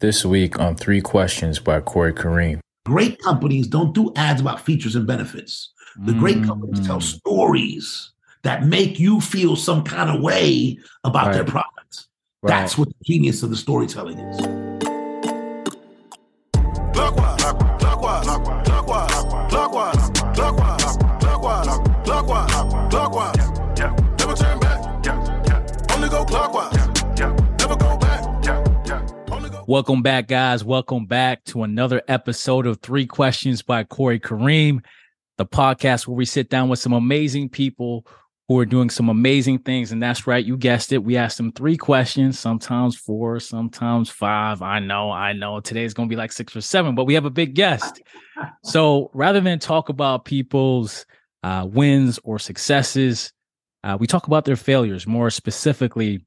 This week on Three Questions by Corey Kareem. Great companies don't do ads about features and benefits. The great Mm. companies tell stories that make you feel some kind of way about their Right. product. Right. That's what the genius of the storytelling is. Welcome back, guys. Welcome back to another episode of Three Questions by Corey Kareem, the podcast where we sit down with some amazing people who are doing some amazing things. And that's right, you guessed it. We asked them three questions, sometimes four, sometimes five. I know, I know. Today's going to be like six or seven, but we have a big guest. So rather than talk about people's uh, wins or successes, uh, we talk about their failures, more specifically,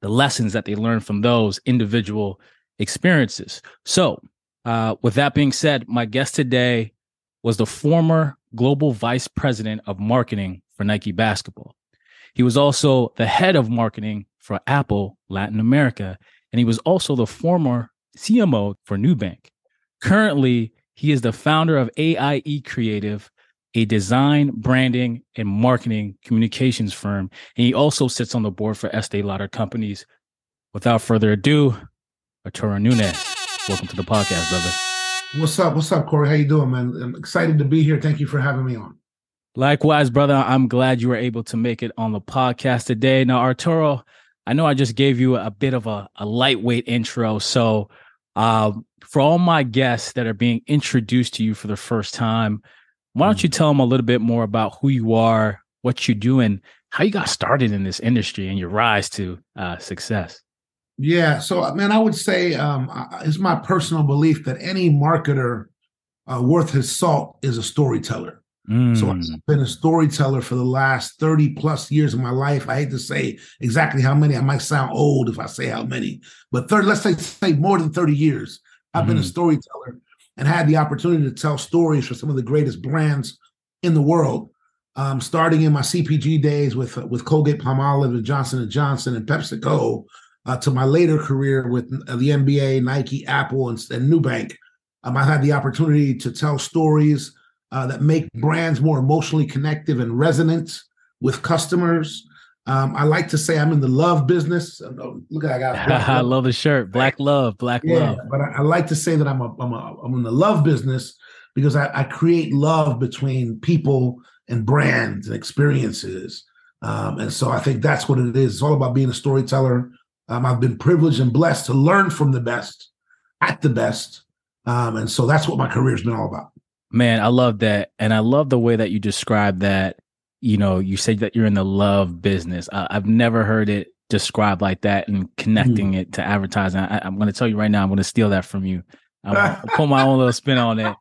the lessons that they learned from those individual experiences. So, uh, with that being said, my guest today was the former global vice president of marketing for Nike basketball. He was also the head of marketing for Apple Latin America, and he was also the former CMO for Nubank. Currently, he is the founder of AIE Creative, a design, branding, and marketing communications firm. And he also sits on the board for Estee Lauder Companies. Without further ado, Arturo Nunez. Welcome to the podcast, brother. What's up? What's up, Corey? How you doing, man? I'm excited to be here. Thank you for having me on. Likewise, brother. I'm glad you were able to make it on the podcast today. Now, Arturo, I know I just gave you a bit of a, a lightweight intro. So, um, for all my guests that are being introduced to you for the first time, why don't you tell them a little bit more about who you are, what you do, and how you got started in this industry and your rise to uh, success? Yeah. So, man, I would say um, it's my personal belief that any marketer uh, worth his salt is a storyteller. So Mm, I've been a storyteller for the last 30 plus years of my life. I hate to say exactly how many. I might sound old if I say how many, but 30, let's say, say more than 30 years. I've been a Mhm. storyteller and had the opportunity to tell stories for some of the greatest brands in the world. Um, starting in my CPG days with uh, with Colgate Palmolive and Johnson and Johnson and PepsiCo, uh, to my later career with uh, the NBA, Nike, Apple, and, and Nubank. Um, I had the opportunity to tell stories uh, that make brands more emotionally connective and resonant with customers. Um, I like to say I'm in the love business. Uh, Look, I got I love the shirt. Black love, black yeah, love. but I, I like to say that I'm a, I'm a I'm in the love business because I, I create love between people and brands and experiences. Um, and so I think that's what it is. It's all about being a storyteller. Um, I've been privileged and blessed to learn from the best at the best. Um, and so that's what my career's been all about. Man, I love that. And I love the way that you describe that. You know, you say that you're in the love business. I, I've never heard it described like that and connecting it to advertising. I, I'm going to tell you right now, I'm going to steal that from you. I'm gonna put my own little spin on it.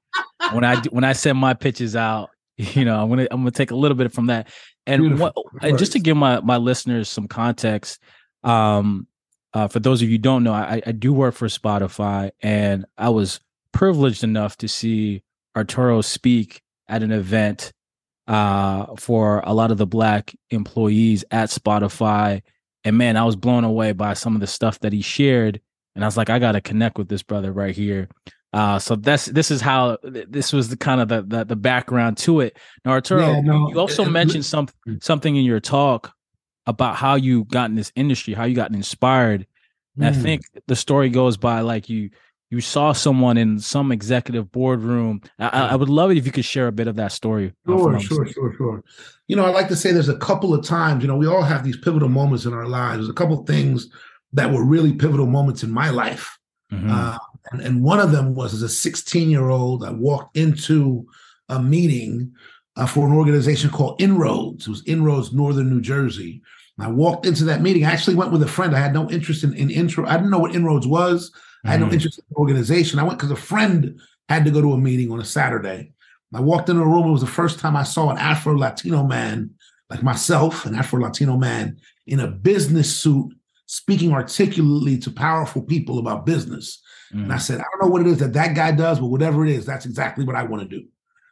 When I when I send my pitches out, you know, I'm gonna I'm gonna take a little bit from that. And what and just to give my my listeners some context, um, uh, for those of you who don't know, I, I do work for Spotify, and I was privileged enough to see Arturo speak at an event uh, for a lot of the black employees at Spotify. And man, I was blown away by some of the stuff that he shared. And I was like, I got to connect with this brother right here. Uh, so that's this is how this was the kind of the the, the background to it. Now, Arturo, Yeah, no, you also it- it- mentioned some something in your talk about how you got in this industry, how you got inspired. And I Mm. think the story goes by like you you saw someone in some executive boardroom. I, I would love it if you could share a bit of that story. uh, Sure, sure, sure, sure. You know, I like to say there's a couple of times, you know, we all have these pivotal moments in our lives. There's a couple of things that were really pivotal moments in my life. Mhm. Uh, and, and one of them was as a 16 year old, I walked into a meeting uh, for an organization called Inroads. It was Inroads, Northern New Jersey. And I walked into that meeting. I actually went with a friend. I had no interest in, in intro. I didn't know what Inroads was. I had no Mhm. interest in the organization. I went because a friend had to go to a meeting on a Saturday. I walked into a room. It was the first time I saw an Afro Latino man like myself, an Afro Latino man in a business suit, speaking articulately to powerful people about business. And I Mhm. said, I don't know what it is that that guy does, but whatever it is, that's exactly what I want to do.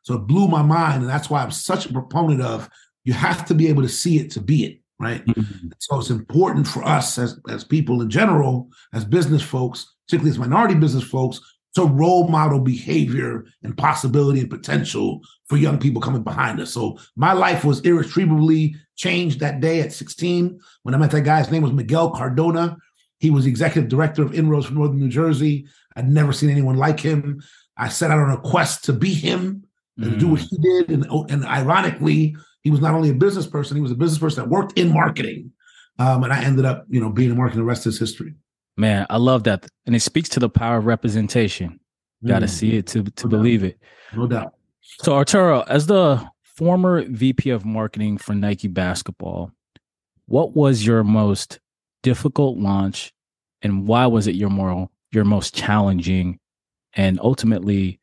So it blew my mind. And that's why I'm such a proponent of you have to be able to see it to be it, right? Mhm. So it's important for us as, as people in general, as business folks, particularly as minority business folks, to role model behavior and possibility and potential for young people coming behind us. So my life was irretrievably changed that day at 16 when I met that guy. His name was Miguel Cardona. He was the executive director of Inroads from Northern New Jersey. I'd never seen anyone like him. I set out on a quest to be him and mm. do what he did. And, and ironically, he was not only a business person, he was a business person that worked in marketing. Um, and I ended up, you know, being in marketing. The rest is history. Man, I love that, and it speaks to the power of representation. Got to mm. see it to to no believe doubt. it. No doubt. So Arturo, as the former VP of marketing for Nike Basketball, what was your most difficult launch, and why was it your moral, your most challenging, and ultimately,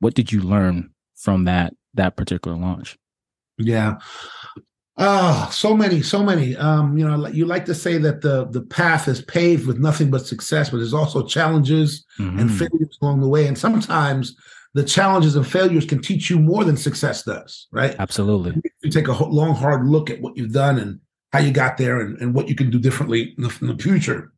what did you learn from that that particular launch? Yeah. Oh, so many, so many. Um, you know, you like to say that the the path is paved with nothing but success, but there's also challenges mm-hmm. and failures along the way. And sometimes the challenges and failures can teach you more than success does, right? Absolutely. You take a long, hard look at what you've done and how you got there and, and what you can do differently in the, in the future.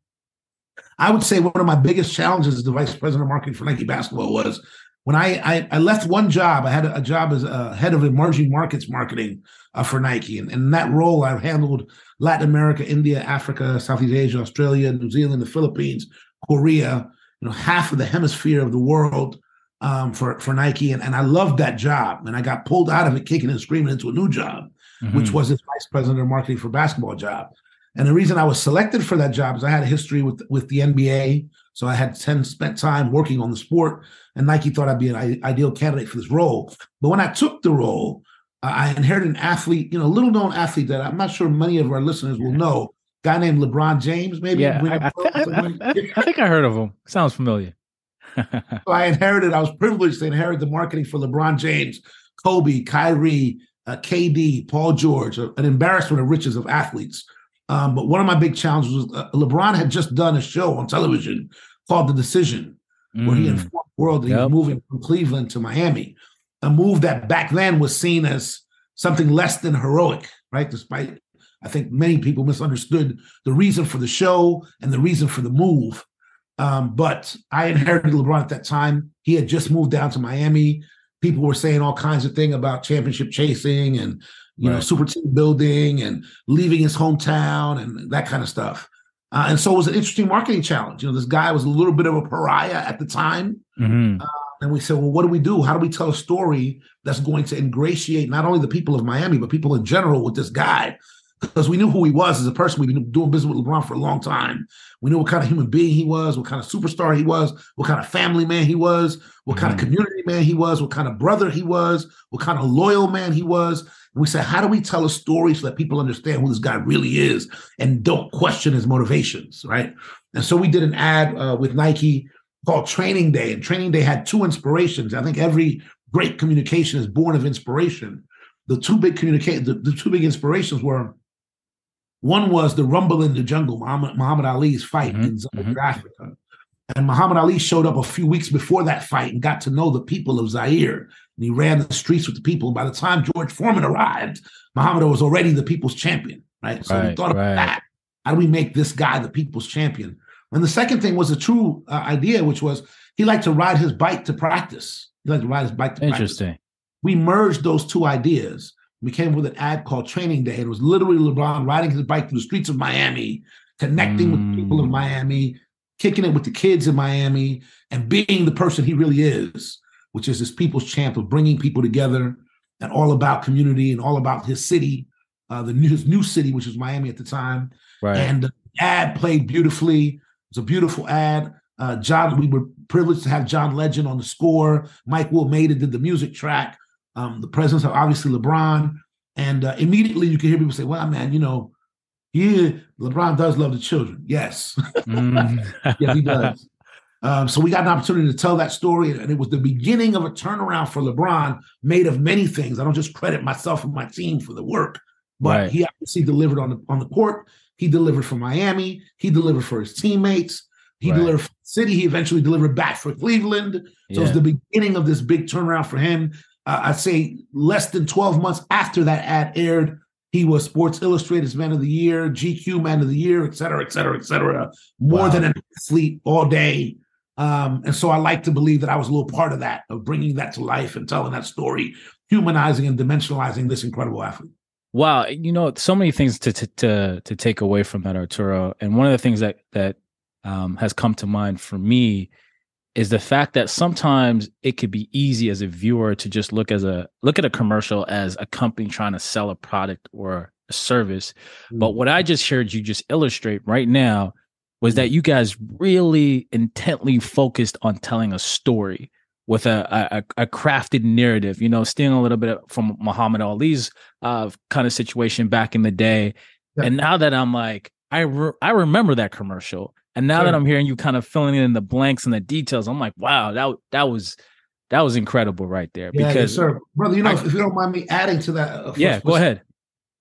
I would say one of my biggest challenges as the vice president of marketing for Nike basketball was when I, I, I left one job, I had a, job as a head of emerging markets marketing uh, for Nike, and, and in that role, I've handled Latin America, India, Africa, Southeast Asia, Australia, New Zealand, the Philippines, Korea, you know, half of the hemisphere of the world um, for for Nike, and, and I loved that job, and I got pulled out of it, kicking and screaming, into a new job, mm-hmm. which was as vice president of marketing for basketball job. And the reason I was selected for that job is I had a history with with the NBA, so I had 10 spent time working on the sport and Nike thought I'd be an ideal candidate for this role. But when I took the role, I inherited an athlete, you know, little known athlete that I'm not sure many of our listeners will know. Guy named LeBron James, maybe. Yeah, I, I, I, I, think I heard of him. Sounds familiar. so I inherited. I was privileged to inherit the marketing for LeBron James, Kobe, Kyrie, uh, KD, Paul George, uh, an embarrassment of riches of athletes. Um, but one of my big challenges was uh, LeBron had just done a show on television called The Decision, mm. where he mm. informed the world that yep. he was moving from Cleveland to Miami, a move that back then was seen as something less than heroic, right? Despite I think many people misunderstood the reason for the show and the reason for the move. Um, but I inherited LeBron at that time. He had just moved down to Miami. People were saying all kinds of things about championship chasing and you right. know super team building and leaving his hometown and that kind of stuff. Uh, and so it was an interesting marketing challenge. You know, this guy was a little bit of a pariah at the time. Mm-hmm. Uh, and we said, well, what do we do? How do we tell a story that's going to ingratiate not only the people of Miami, but people in general with this guy? Because we knew who he was as a person. We've been doing business with LeBron for a long time. We knew what kind of human being he was, what kind of superstar he was, what kind of family man he was, what mm-hmm. kind of mm-hmm. community man he was, what kind of brother he was, what kind of loyal man he was. We said, how do we tell a story so that people understand who this guy really is and don't question his motivations, right? And so we did an ad uh, with Nike called Training Day, and Training Day had two inspirations. I think every great communication is born of inspiration. The two big communicate the, the two big inspirations were one was the rumble in the jungle, Muhammad, Muhammad Ali's fight mm-hmm, in Zaire, mm-hmm. Africa. And Muhammad Ali showed up a few weeks before that fight and got to know the people of Zaire and he ran the streets with the people. By the time George Foreman arrived, Muhammad was already the people's champion, right? So right, we thought about right. that. How do we make this guy the people's champion? And the second thing was a true uh, idea, which was he liked to ride his bike to practice. He liked to ride his bike to practice. Interesting. Practice. We merged those two ideas. We came with an ad called Training Day. It was literally LeBron riding his bike through the streets of Miami, connecting mm. with the people of mm. Miami, kicking it with the kids in Miami, and being the person he really is which is this people's champ of bringing people together and all about community and all about his city, uh, the new, his new city, which was Miami at the time. Right. And the ad played beautifully. It was a beautiful ad. Uh, John, we were privileged to have John Legend on the score. Mike Will Made-It, did the music track. Um, the presence of obviously LeBron. And uh, immediately you can hear people say, well, man, you know, yeah, LeBron does love the children. Yes. Mm. yes, he does. Um, so we got an opportunity to tell that story, and it was the beginning of a turnaround for LeBron, made of many things. I don't just credit myself and my team for the work, but right. he obviously delivered on the on the court. He delivered for Miami. He delivered for his teammates. He right. delivered for the city. He eventually delivered back for Cleveland. So yeah. it was the beginning of this big turnaround for him. Uh, I'd say less than 12 months after that ad aired, He was Sports Illustrated's Man of the Year, GQ Man of the Year, et cetera, et cetera, et cetera. More Wow. than an athlete all day. Um, and so I like to believe that I was a little part of that, of bringing that to life and telling that story, humanizing and dimensionalizing this incredible athlete. Wow, you know, so many things to to to, to take away from that, Arturo. And one of the things that that um, has come to mind for me is the fact that sometimes it could be easy as a viewer to just look as a look at a commercial as a company trying to sell a product or a service. But what I just heard you just illustrate right now was that you guys really intently focused on telling a story with a, a, a crafted narrative, you know, stealing a little bit from Muhammad Ali's uh, kind of situation back in the day. Yeah. And now that I'm like, I re- I remember that commercial, and now that I'm hearing you kind of filling in the blanks and the details, I'm like, wow, that that was that was incredible right there. Yeah, yes, because sir. Brother, you know, I- if, you don't mind me adding to that. uh, yeah, go ahead.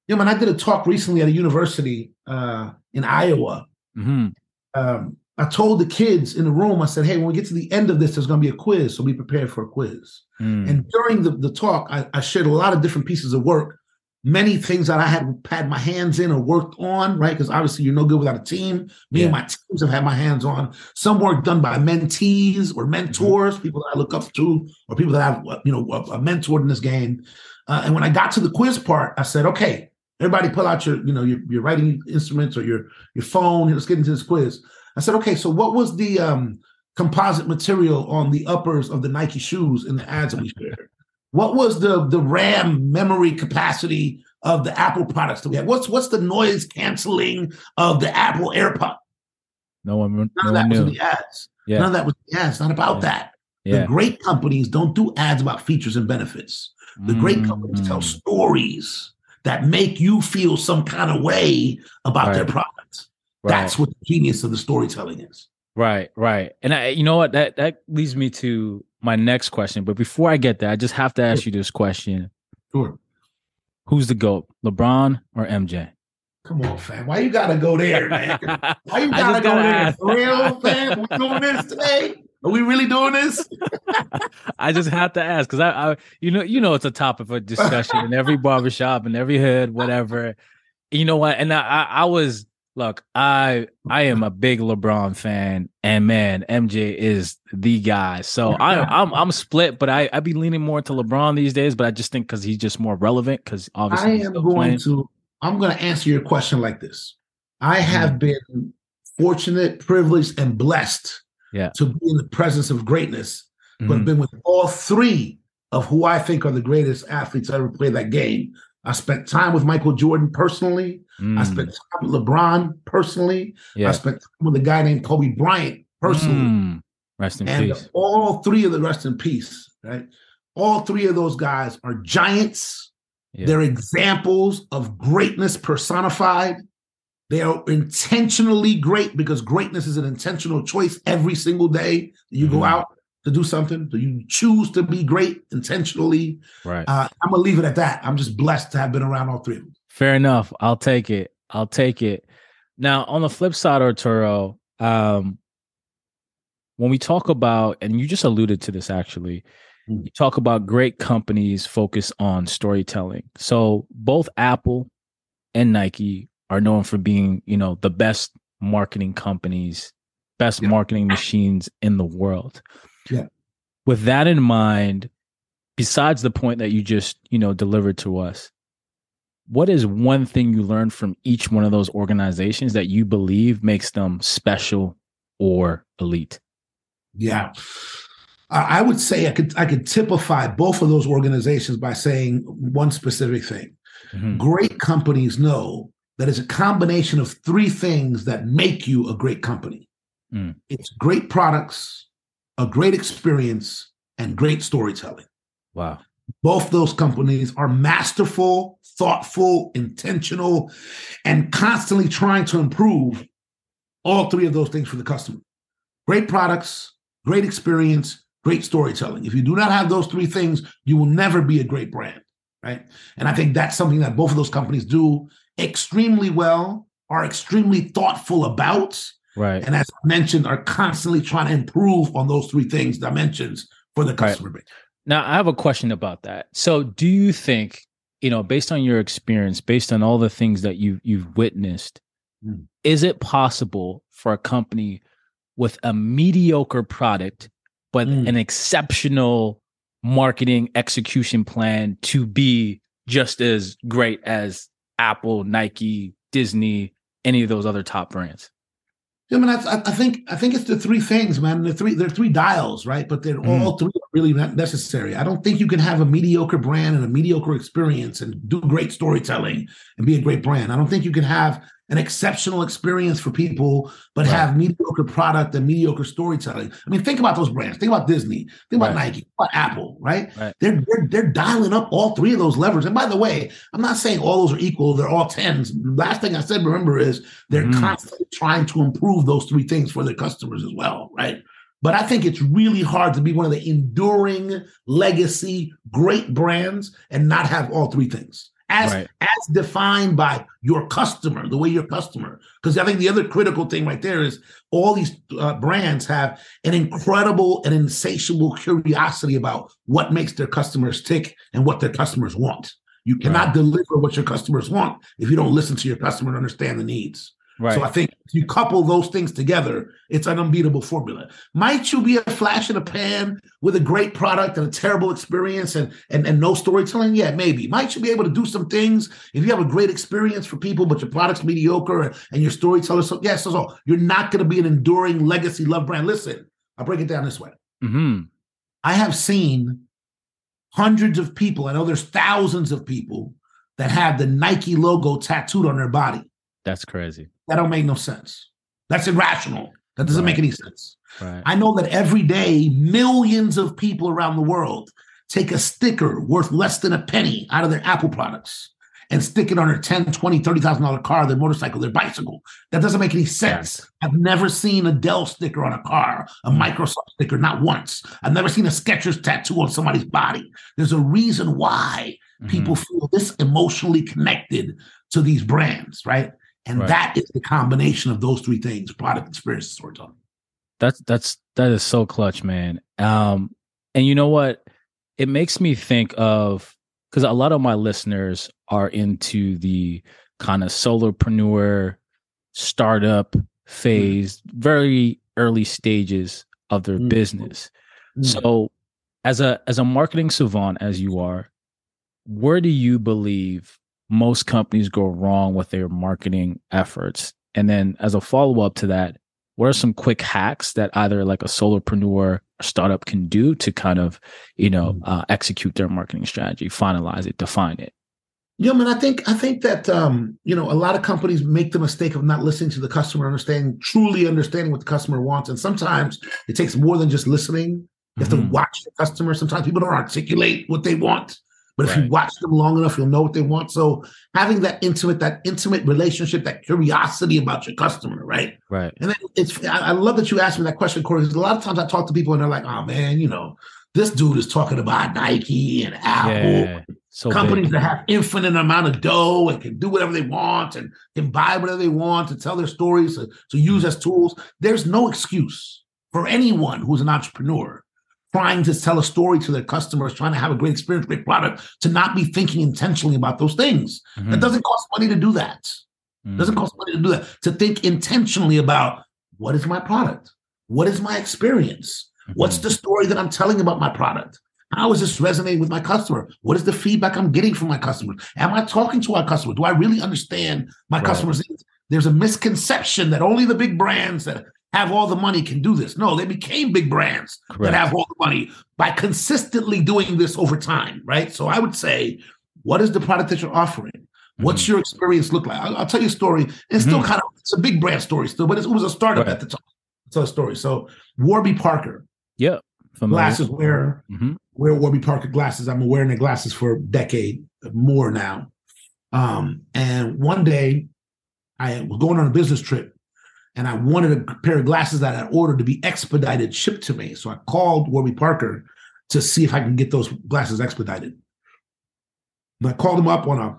Yeah, man, I did a talk recently at a university uh, in Iowa. hmm Um, I told the kids in the room, I said, hey, when we get to the end of this, there's going to be a quiz. So be prepared for a quiz. Mm. And during the, the talk, I, I shared a lot of different pieces of work, many things that I had had my hands in or worked on, right? Because obviously you're no good without a team. Me and my teams have had my hands on some work done by mentees or mentors, Mm-hmm. people that I look up to, or people that I've you know mentored in this game. Uh, and when I got to the quiz part, I said, okay, everybody pull out your you know your, your writing instruments or your your phone. Let's get into this quiz. I said, okay, so what was the um, composite material on the uppers of the Nike shoes in the ads that we shared? What was the the RAM memory capacity of the Apple products that we had? What's what's the noise canceling of the Apple AirPod? no one, None no of that one was in the ads. Yeah, None of that was in the ads. Not about Yeah. that. yeah. The great companies don't do ads about features and benefits. The great companies tell Mm. stories that make you feel some kind of way about their products. Right. That's what the genius of the storytelling is. Right, right. And I, you know what? That that leads me to my next question. But before I get there, I just have to ask you this question: Sure. Who's the goat, LeBron or MJ? Come on, fam. Why you gotta go there, man? Why you gotta go gotta there? ask. For real, fam? We doing this today? Are we really doing this? I just have to ask because I, I, you know, you know, it's a topic for discussion in every barbershop in every hood, whatever. You know what? And I, I, I was look, I, I am a big LeBron fan, and man, MJ is the guy. So I, I'm, I'm split, but I, I be leaning more to LeBron these days. But I just think because he's just more relevant. Because obviously, I am going playing. to. I'm going to answer your question like this. I Mm-hmm. have been fortunate, privileged, and blessed Yeah. to be in the presence of greatness, but Mhm. have been with all three of who I think are the greatest athletes to ever play that game. I spent time with Michael Jordan personally. I Mm, spent time with LeBron personally. I spent time with a guy named Kobe Bryant personally. Mm. Rest in and peace. all three of the rest in peace, right? All three of those guys are giants. Yeah. They're examples of greatness personified. They are intentionally great because greatness is an intentional choice every single day you go Mhm. out to do something. So you choose to be great intentionally. Right. Uh, I'm gonna leave it at that. I'm just blessed to have been around all three of them. Fair enough. I'll take it. I'll take it. Now, on the flip side, Arturo, um, when we talk about, and you just alluded to this actually, Mm. you talk about great companies focus on storytelling. So both Apple and Nike are known for being, you know, the best marketing companies, best Yeah. marketing machines in the world. Yeah. With that in mind, besides the point that you just, you know, delivered to us, what is one thing you learned from each one of those organizations that you believe makes them special or elite? Yeah. I would say I could I could typify both of those organizations by saying one specific thing. Mhm. Great companies know that it's a combination of three things that make you a great company. Mm. It's great products, a great experience, and great storytelling. Wow. Both those companies are masterful, thoughtful, intentional, and constantly trying to improve all three of those things for the customer. Great products, great experience, great storytelling. If you do not have those three things, you will never be a great brand, right? And I think that's something that both of those companies do extremely well, are extremely thoughtful about, Right. and as I mentioned, are constantly trying to improve on those three things dimensions for the customer base. Now, I have a question about that. So, do you think you know, based on your experience, based on all the things that you you've witnessed, Mm. is it possible for a company with a mediocre product but Mm. an exceptional marketing execution plan to be just as great as Apple, Nike, Disney, any of those other top brands? I mean, I, I think I think it's the three things, man. The three, they're three dials, right? But they're Mm. all three really not necessary. I don't think you can have a mediocre brand and a mediocre experience and do great storytelling and be a great brand. I don't think you can have an exceptional experience for people, but Right. have mediocre product and mediocre storytelling. I mean, think about those brands. Think about Disney. Think about Right. Nike. Think about Apple. Right? Right. They're, they're they're dialing up all three of those levers. And by the way, I'm not saying all those are equal. They're all tens. Last thing I said, remember, is they're Mhm. constantly trying to improve those three things for their customers as well, right? But I think it's really hard to be one of the enduring legacy great brands and not have all three things. As, Right. as defined by your customer, the way your customer. Because I think the other critical thing right there is all these uh, brands have an incredible and insatiable curiosity about what makes their customers tick and what their customers want. You cannot Right. deliver what your customers want if you don't listen to your customer and understand the needs. Right. So I think if you couple those things together, it's an unbeatable formula. Might you be a flash in a pan with a great product and a terrible experience and, and, and no storytelling? Yeah, maybe. Might you be able to do some things if you have a great experience for people, but your product's mediocre and, and your storyteller? So yes, so, so you're not going to be an enduring legacy love brand. Listen, I'll break it down this way. hmm I have seen hundreds of people, I know there's thousands of people that have the Nike logo tattooed on their body. That's crazy. That don't make no sense. That's irrational. That doesn't Right. make any sense. Right. I know that every day, millions of people around the world take a sticker worth less than a penny out of their Apple products and stick it on their 10, 20, $30,000 car, their motorcycle, their bicycle. That doesn't make any sense. I've never seen a Dell sticker on a car, a Mm. Microsoft sticker, not once. I've never seen a Skechers tattoo on somebody's body. There's a reason why Mhm. people feel this emotionally connected to these brands, right? And Right. that is the combination of those three things: product, experience, storytelling. That's that's that is so clutch, man. Um, and you know what? It makes me think of because a lot of my listeners are into the kind of solopreneur startup phase, very early stages of their Mm. business. So, as a as a marketing savant as you are, where do you believe most companies go wrong with their marketing efforts? And then, as a follow up to that, what are some quick hacks that either like a solopreneur or startup can do to kind of, you know, uh, execute their marketing strategy, finalize it, define it? Yeah, man. I think I think that um, you know a lot of companies make the mistake of not listening to the customer, understanding truly understanding what the customer wants, and sometimes it takes more than just listening. You have Mhm. to watch the customer. Sometimes people don't articulate what they want, but if you watch them long enough, you'll know what they want. So having that intimate, that intimate relationship, that curiosity about your customer, right? Right. And then it's I, I love that you asked me that question, Corey, because a lot of times I talk to people and they're like, oh man, you know, this dude is talking about Nike and Apple Yeah. So companies big. that have infinite amount of dough and can do whatever they want and can buy whatever they want to tell their stories to, to use mm. as tools. There's no excuse for anyone who's an entrepreneur trying to tell a story to their customers, trying to have a great experience, great product, to not be thinking intentionally about those things. Mhm. It doesn't cost money to do that. Mhm. It doesn't cost money to do that. To think intentionally about what is my product? What is my experience? What's Mhm. the story that I'm telling about my product? How is this resonating with my customer? What is the feedback I'm getting from my customers? Am I talking to our customer? Do I really understand my Right. customers' needs? There's a misconception that only the big brands that have all the money can do this. No, they became big brands Correct. that have all the money by consistently doing this over time, right? So I would say, what is the product that you're offering? What's Mm-hmm. your experience look like? I'll, I'll tell you a story. It's still Mhm. kind of it's a big brand story still, but it was a startup Right. at the time. Tell a story. So Warby Parker, Yep. Familiar. glasses wearer, Mhm. wear Warby Parker glasses. I've been wearing the glasses for a decade more now. Um, and one day I was going on a business trip and I wanted a pair of glasses that I had ordered to be expedited, shipped to me. So I called Warby Parker to see if I can get those glasses expedited. And I called them up on a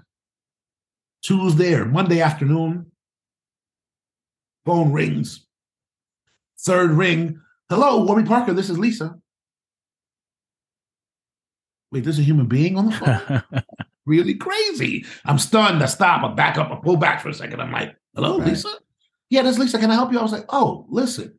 Tuesday or Monday afternoon. Phone rings. Third ring. Hello, Warby Parker. This is Lisa. Wait, there's a human being on the phone? really crazy. I'm stunned. I stop. I back up. I pull back for a second. I'm like, hello, Right. Lisa? Yeah, this is Lisa. Can I help you? I was like, oh, listen,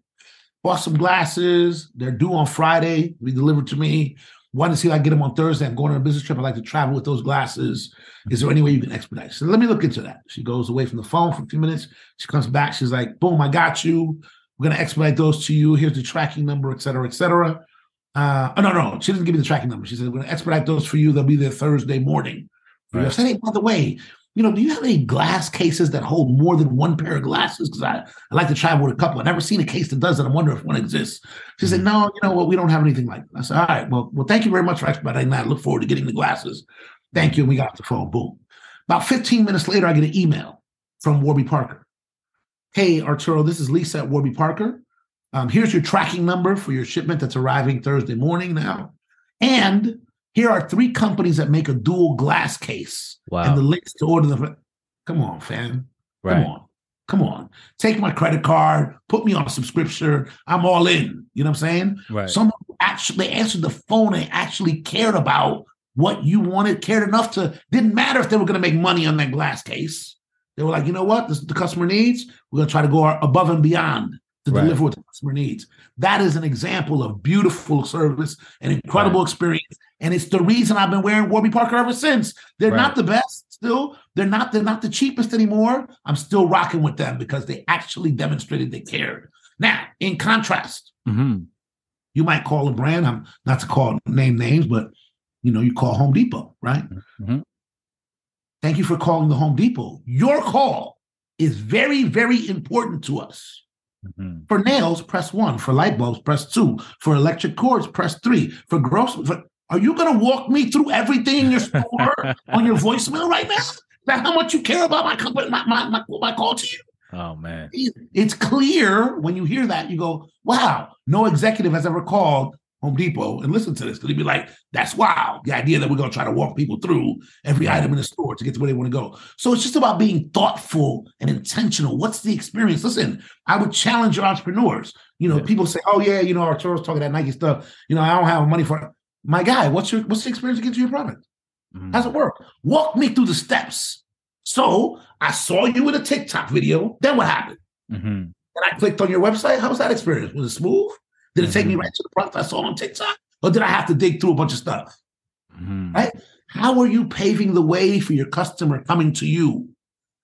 bought some glasses. They're due on Friday. Be delivered to me. Want to see if I get them on Thursday. I'm going on a business trip. I'd like to travel with those glasses. Is there any way you can expedite? So let me look into that. She goes away from the phone for a few minutes. She comes back. She's like, boom, I got you. We're going to expedite those to you. Here's the tracking number, et cetera, et cetera. Uh, oh, no, no, she didn't give me the tracking number. She said, we're going to expedite those for you. They'll be there Thursday morning. I said, hey, by the way, you know, do you have any glass cases that hold more than one pair of glasses? Because I, I like to travel with a couple. I've never seen a case that does it. I wonder if one exists. She said, no, you know what? We don't have anything like that. I said, all right, well, well, thank you very much for expediting that. I look forward to getting the glasses. Thank you. And we got off the phone. Boom. About 15 minutes later, I get an email from Warby Parker. Hey, Arturo, this is Lisa at Warby Parker. Um, here's your tracking number for your shipment that's arriving Thursday morning now. And here are three companies that make a dual glass case Wow. and the links to order them. Come on, fam. Come on. Come on. Take my credit card, put me on a subscription. I'm all in. You know what I'm saying? Right. Someone who actually answered the phone and actually cared about what you wanted, cared enough to, didn't matter if they were going to make money on that glass case. They were like, you know what? This is the customer needs. We're going to try to go above and beyond to Right. deliver what the customer needs. That is an example of beautiful service and incredible experience. And it's the reason I've been wearing Warby Parker ever since. They're Right. not the best still. They're not, they're not the cheapest anymore. I'm still rocking with them because they actually demonstrated they cared. Now, in contrast, Mhm. you might call a brand, I'm not to call name names, but you know, you call Home Depot, right? Mhm. Thank you for calling the Home Depot. Your call is very, very important to us. Mhm. For nails, press one. For light bulbs, press two. For electric cords, press three. For groceries, for, are you going to walk me through everything in your store on your voicemail right now? Is that how much you care about my company, my, my, my, my call to you? Oh man. It's clear when you hear that, you go, wow, no executive has ever called Home Depot and listened to this. Because he'd be like, that's wow. The idea that we're going to try to walk people through every item in the store to get to where they want to go. So it's just about being thoughtful and intentional. What's the experience? Listen, I would challenge your entrepreneurs. You know, Yeah. people say, oh, yeah, you know, Arturo's talking that Nike stuff. You know, I don't have money for it. My guy, what's your what's the experience to get to your product? Mhm. How's it work? Walk me through the steps. So I saw you in a TikTok video. Then what happened? Mhm. and I clicked on your website. How was that experience? Was it smooth? Did it take me Mhm. right to the product I saw on TikTok? Or did I have to dig through a bunch of stuff? Mhm. Right. How are you paving the way for your customer coming to you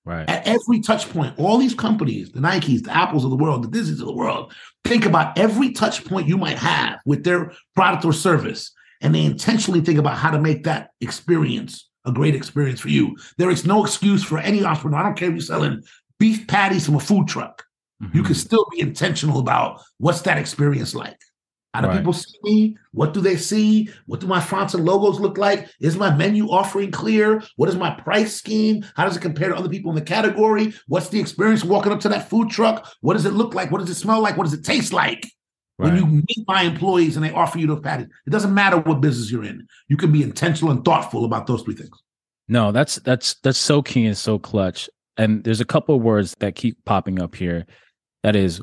Right. at every touch point? All these companies, the Nikes, the Apples of the world, the Disneys of the world, think about every touch point you might have with their product or service. And they intentionally think about how to make that experience a great experience for you. There is no excuse for any entrepreneur. I don't care if you're selling beef patties from a food truck you Mhm. can still be intentional about what's that experience like. How do Right. people see me? What do they see? What do my fonts and logos look like? Is my menu offering clear? What is my price scheme? How does it compare to other people in the category? What's the experience walking up to that food truck? What does it look like? What does it smell like? What does it taste like? When you meet my employees and they offer you those patties, it doesn't matter what business you're in. You can be intentional and thoughtful about those three things. No, that's that's that's so key and so clutch. And there's a couple of words that keep popping up here. That is,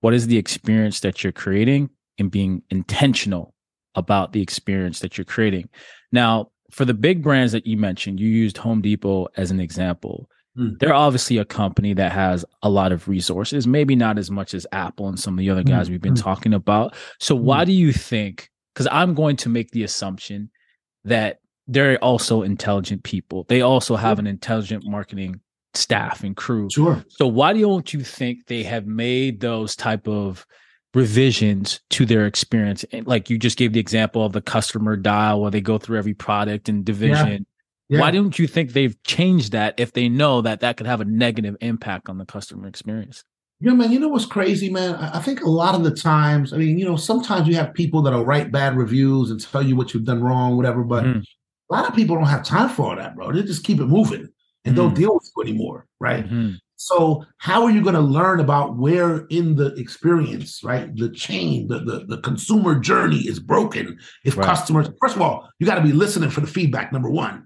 what is the experience that you're creating and being intentional about the experience that you're creating. Now, for the big brands that you mentioned, you used Home Depot as an example. Mm. They're obviously a company that has a lot of resources, maybe not as much as Apple and some of the other guys Mm, we've been mm. talking about. So, why do you think? Because I'm going to make the assumption that they're also intelligent people. They also have an intelligent marketing staff and crew. Sure. So why don't you think they have made those type of revisions to their experience? And Like you just gave the example of the customer dial where they go through every product and division. Yeah. Why don't you think they've changed that if they know that that could have a negative impact on the customer experience? Yeah, man. You know what's crazy, man? I think a lot of the times, I mean, you know, sometimes you have people that'll write bad reviews and tell you what you've done wrong, whatever. But Mhm. a lot of people don't have time for all that, bro. They just keep it moving and don't Mhm. deal with you anymore, right? Mhm. So how are you going to learn about where in the experience, right? The chain, the the, the consumer journey is broken if Right. customers. First of all, you got to be listening for the feedback. Number one.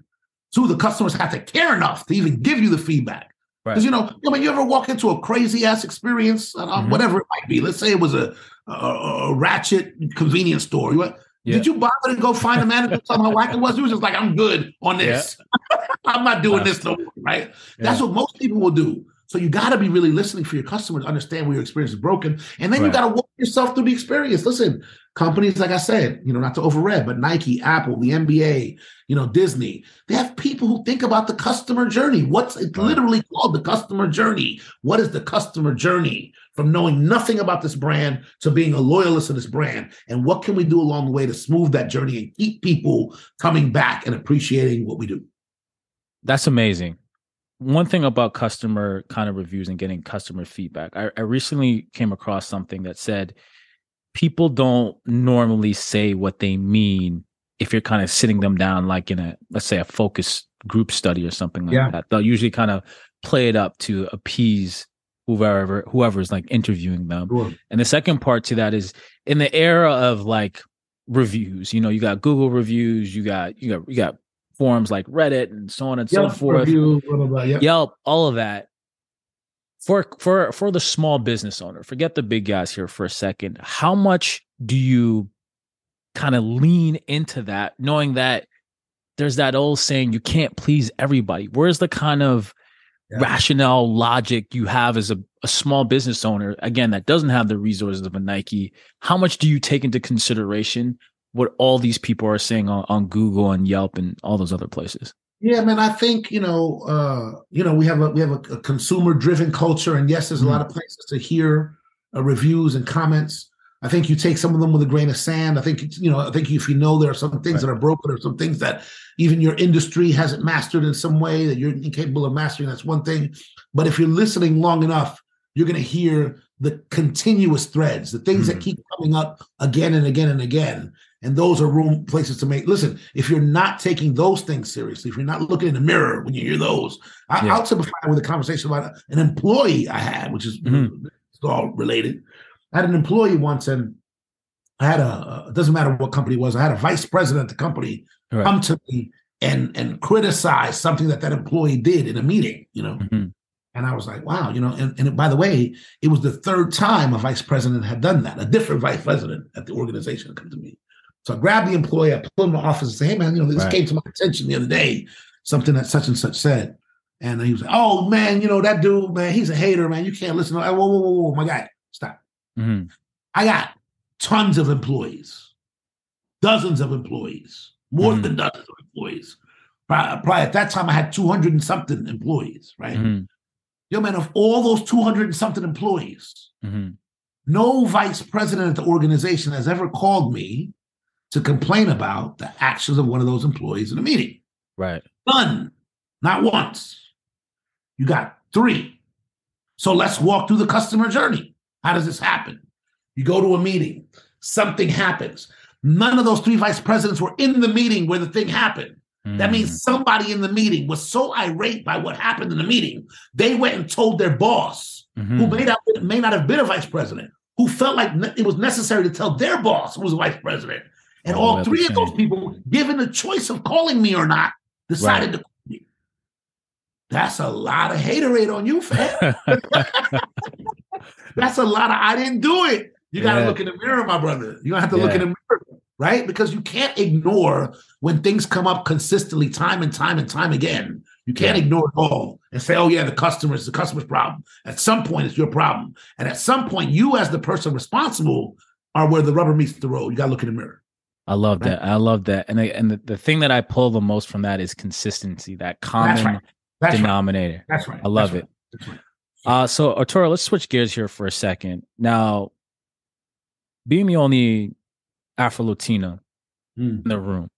Two, the customers have to care enough to even give you the feedback. Right. Because you know, I mean, you ever walk into a crazy ass experience, uh, Mhm. whatever it might be. Let's say it was a, a, a ratchet convenience store. You went, Yeah. Did you bother to go find a manager tell him how whack it was? He was just like, I'm good on this. I'm not doing this no more, right? That's what most people will do. So you got to be really listening for your customer to understand where your experience is broken, and then you got to walk yourself through the experience. Listen, companies like I said, you know, not to overread, but Nike, Apple, the NBA, you know, Disney, they have people who think about the customer journey. What's it's Right. literally called the customer journey. What is the customer journey from knowing nothing about this brand to being a loyalist to this brand? And what can we do along the way to smooth that journey and keep people coming back and appreciating what we do? That's amazing. One thing about customer kind of reviews and getting customer feedback, I, I recently came across something that said people don't normally say what they mean if you're kind of sitting them down, like in a, let's say, a focus group study or something like Yeah. that. They'll usually kind of play it up to appease whoever whoever's like interviewing them. Sure. And the second part to that is in the era of like reviews, you know, you got Google reviews, you got you got you got forums like Reddit and so on and so forth. review, blah, blah, blah. Yep. Yelp, all of that. For for for the small business owner, forget the big guys here for a second. How much do you kind of lean into that, knowing that there's that old saying you can't please everybody? Where's the kind of Yeah. rationale logic you have as a, a small business owner, again, that doesn't have the resources of a Nike? How much do you take into consideration what all these people are saying on, on Google and Yelp and all those other places? Yeah, man. I think you know, uh, you know, we have a we have a, a consumer driven culture, and yes, there's a lot of places to hear uh, reviews and comments. I think you take some of them with a grain of sand. I think you know, I think if you know there are some things Right. that are broken or some things that even your industry hasn't mastered in some way that you're incapable of mastering, that's one thing. But if you're listening long enough, you're going to hear the continuous threads, the things that Mhm. keep coming up again and again and again. And those are room places to make. Listen, if you're not taking those things seriously, if you're not looking in the mirror when you hear those, I, Yeah. I'll simplify with a conversation about an employee I had, which is Mhm. it's all related. I had an employee once, and I had a. It doesn't matter what company it was. I had a vice president of the company Right. come to me and and criticize something that that employee did in a meeting. You know, Mhm. and I was like, wow, you know, and, and by the way, it was the third time a vice president had done that, a different vice president at the organization had come to me. So I grabbed the employee, I pulled him in the office and say, hey man, you know, this Right. came to my attention the other day, something that such and such said. And he was like, oh man, you know, that dude, man, he's a hater, man. You can't listen to Whoa, whoa, whoa, whoa, my guy, stop. Mhm. I got tons of employees, dozens of employees, more Mhm. than dozens of employees. Probably, at that time, I had 200 and something employees, right? Mhm. Yo, man, of all those 200 and something employees, Mhm. no vice president at the organization has ever called me to complain about the actions of one of those employees in a meeting. Right. None, not once. You got three. So let's walk through the customer journey. How does this happen? You go to a meeting, something happens. None of those three vice presidents were in the meeting where the thing happened. That Mhm. means somebody in the meeting was so irate by what happened in the meeting, they went and told their boss, who Mhm. may not may not have been a vice president, who felt like it was necessary to tell their boss who was a vice president. And All all three of those people, given the choice of calling me or not, decided to call me. That's a lot of haterade on you, fam. That's a lot of I didn't do it. You got to Yeah. look in the mirror, my brother. You have to look in the mirror, right? Because you can't ignore when things come up consistently, time and time and time again. You can't Yeah. ignore it all and say, "Oh yeah, the customer is the customer's problem." At some point, it's your problem, and at some point, you as the person responsible are where the rubber meets the road. You got to look in the mirror. I love Right. that. I love that. And I, and the, the thing that I pull the most from that is consistency, that common That's right. That's right. denominator. That's right. I love That's it. right. Uh, so Arturo, let's switch gears here for a second. Now, being the only Afro Latina Mm, in the room,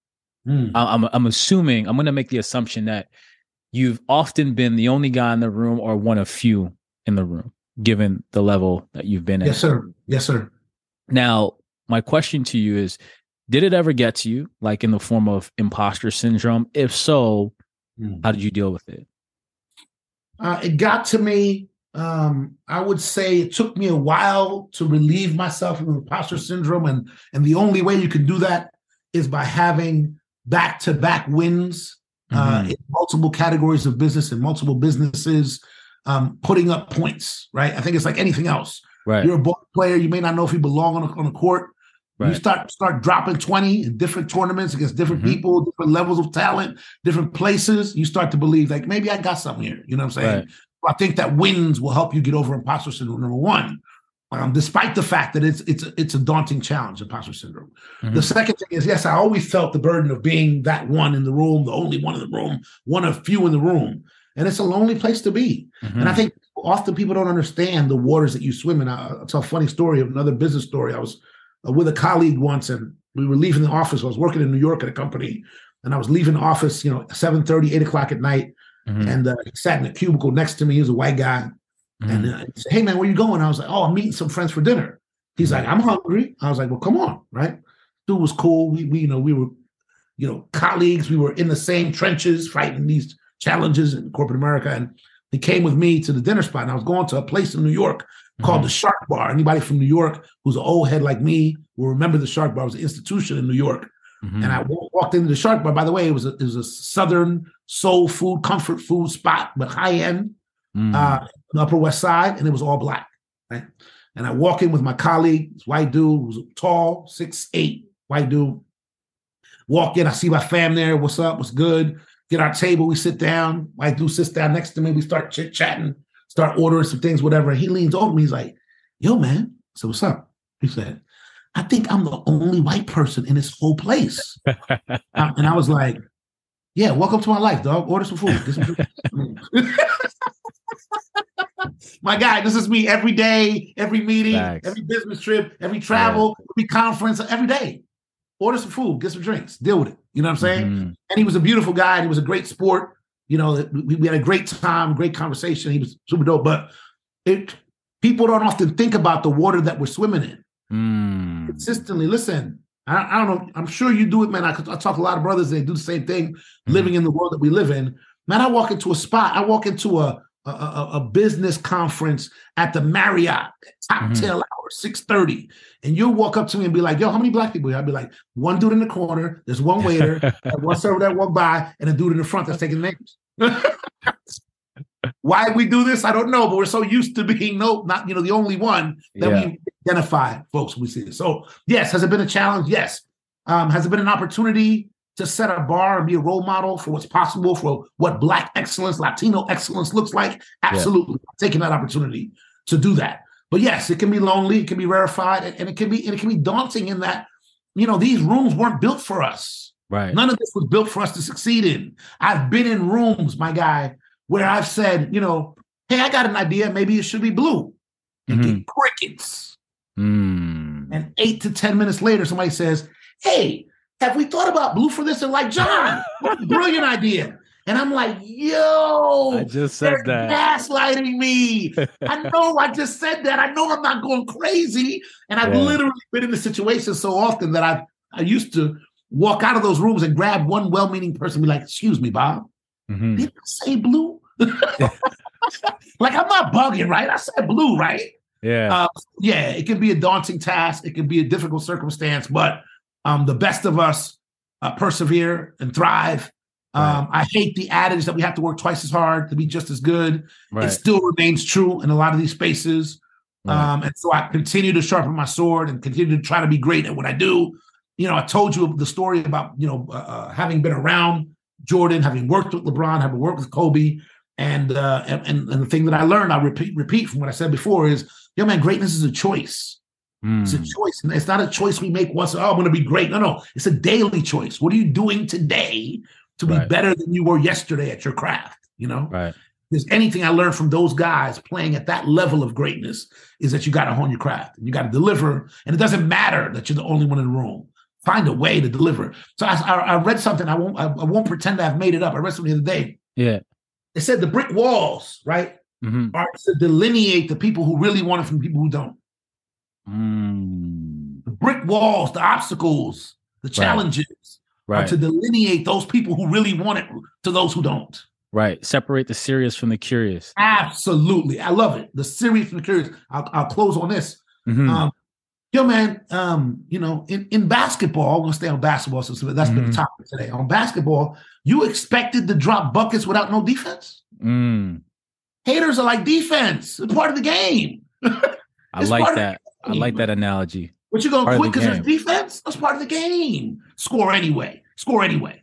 mm. I- I'm I'm assuming I'm going to make the assumption that you've often been the only guy in the room or one of few in the room, given the level that you've been at. Yes, sir. Yes, sir. Now, my question to you is Did it ever get to you, like in the form of imposter syndrome? If so, Mm. how did you deal with it? Uh, it got to me. Um, I would say it took me a while to relieve myself of imposter syndrome, and and the only way you can do that is by having back to back wins uh, Mhm. in multiple categories of business and multiple businesses, um, putting up points. Right. I think it's like anything else. Right. You're a ball player. You may not know if you belong on a, on a court, You Right. start start dropping 20 in different tournaments against different Mhm. people, different levels of talent, different places. You start to believe, like, maybe I got something here. You know what I'm saying? Right. I think that wins will help you get over imposter syndrome, number one. Um, despite the fact that it's it's it's a daunting challenge, imposter syndrome. Mhm. The second thing is, yes, I always felt the burden of being that one in the room, the only one in the room, one of few in the room. And it's a lonely place to be. And I Mhm. think often people don't understand the waters that you swim in. I- I'll tell a funny story of another business story. I was uh, with a colleague once, and we were leaving the office. I was working in New York at a company, and I was leaving the office, you know, 7 30, 8 o'clock at night. Mhm. And uh, he sat in a cubicle next to me. He was a white guy. And Mhm. uh, he said, Hey, man, where you going? I was like, Oh, I'm meeting some friends for dinner. He's like, I'm hungry. I was like, Well, come on, right? Dude was cool. We, we you know, we were, you know, colleagues. We were in the same trenches fighting these challenges in corporate America. And he came with me to the dinner spot. And I was going to a place in New York called the Shark Bar. Anybody from New York who's an old head like me will remember the Shark Bar. It was an institution in New York. Mhm. And I walked into the Shark Bar. By the way, it was a, it was a southern soul food, comfort food spot, but high end Mhm. uh, on the Upper West Side, and it was all black. Right. And I walk in with my colleague, this white dude, who was tall, six eight, white dude. Walk in, I see my fam there. What's up? What's good? Get our table. We sit down. White dude sits down next to me. We start chit chatting, start ordering some things, whatever. He leans over me. He's like, "Yo, man." Said, "What's up?" He said, "I think I'm the only white person in this whole place." Uh, and I was like, "Yeah, welcome to my life, dog. Order some food. Get some drinks." my guy, this is me every day, every meeting, Facts. every business trip, every travel, every conference, every day. Order some food, get some drinks, deal with it. You know what I'm saying? Mhm. And he was a beautiful guy. And he was a great sport. You know, we, we had a great time, great conversation. He was super dope. But it people don't often think about the water that we're swimming in Mm. consistently. Listen, I, I don't know. I'm sure you do it, man. I, I talk to a lot of brothers. They do the same thing, living in the world that we live in. Man, I walk into a spot. I walk into a a, a, a business conference at the Marriott cocktail hour, six thirty, and you'll walk up to me and be like, "Yo, how many black people?" here?" I'll be like, "One dude in the corner. There's one waiter, and one server that walked by, and a dude in the front that's taking names." Why we do this, I don't know, but we're so used to being no, not you know, the only one that Yeah. we identify folks we see. So, yes, has it been a challenge? Yes. Um, has it been an opportunity to set a bar and be a role model for what's possible for what Black excellence, Latino excellence looks like? Absolutely, I'm taking that opportunity to do that. But yes, it can be lonely, it can be rarefied, and, and it can be and it can be daunting in that you know these rooms weren't built for us. Right. None of this was built for us to succeed in. I've been in rooms, my guy, where I've said, you know, hey, I got an idea. Maybe it should be blue. And get crickets. Mm. And eight to 10 minutes later, somebody says, hey, have we thought about blue for this? And like, John, what a brilliant idea. And I'm like, yo, I just said that. gaslighting me. I know I just said that. I know I'm not going crazy. And I've Yeah. literally been in the situation so often that I've I used to walk out of those rooms and grab one well-meaning person and be like, excuse me, Bob, Mhm. did I say blue? like I'm not bugging, right? I said blue, right? Yeah. Uh, yeah, it can be a daunting task. It can be a difficult circumstance, but um, the best of us uh, persevere and thrive. Um, I hate the adage that we have to work twice as hard to be just as good. right. It still remains true in a lot of these spaces. Right. Um, and so I continue to sharpen my sword and continue to try to be great at what I do. You know, I told you the story about, you know, uh, uh, having been around Jordan, having worked with LeBron, having worked with Kobe. And, uh, and, and and the thing that I learned, I repeat, repeat from what I said before is, yo, man, greatness is a choice. It's a Mm. choice. It's not a choice we make once, oh, I'm going to be great. No, no. It's a daily choice. What are you doing today to be Right. better than you were yesterday at your craft? You know? Right. If there's anything I learned from those guys playing at that level of greatness is that you got to hone your craft and you got to deliver. And it doesn't matter that you're the only one in the room. Find a way to deliver. So I, I, I read something. I won't. I, I won't pretend I've made it up. I read something the other day. Yeah. It said the brick walls, right, Mhm. are to delineate the people who really want it from people who don't. Mm. The brick walls, the obstacles, the challenges are Right. to delineate those people who really want it to those who don't. Right. Separate the serious from the curious. Absolutely. I love it. The serious and the curious. I'll, I'll close on this. Mhm. Um, yo, man, um, you know, in, in basketball, I'm gonna stay on basketball since that's been the Mhm. topic today. On basketball, you expected to drop buckets without no defense. Mm. Haters are like defense, it's part of the game. I like that. I like that mm-hmm. analogy. But you're gonna quit because there's defense? That's part of the game. Score anyway. Score anyway.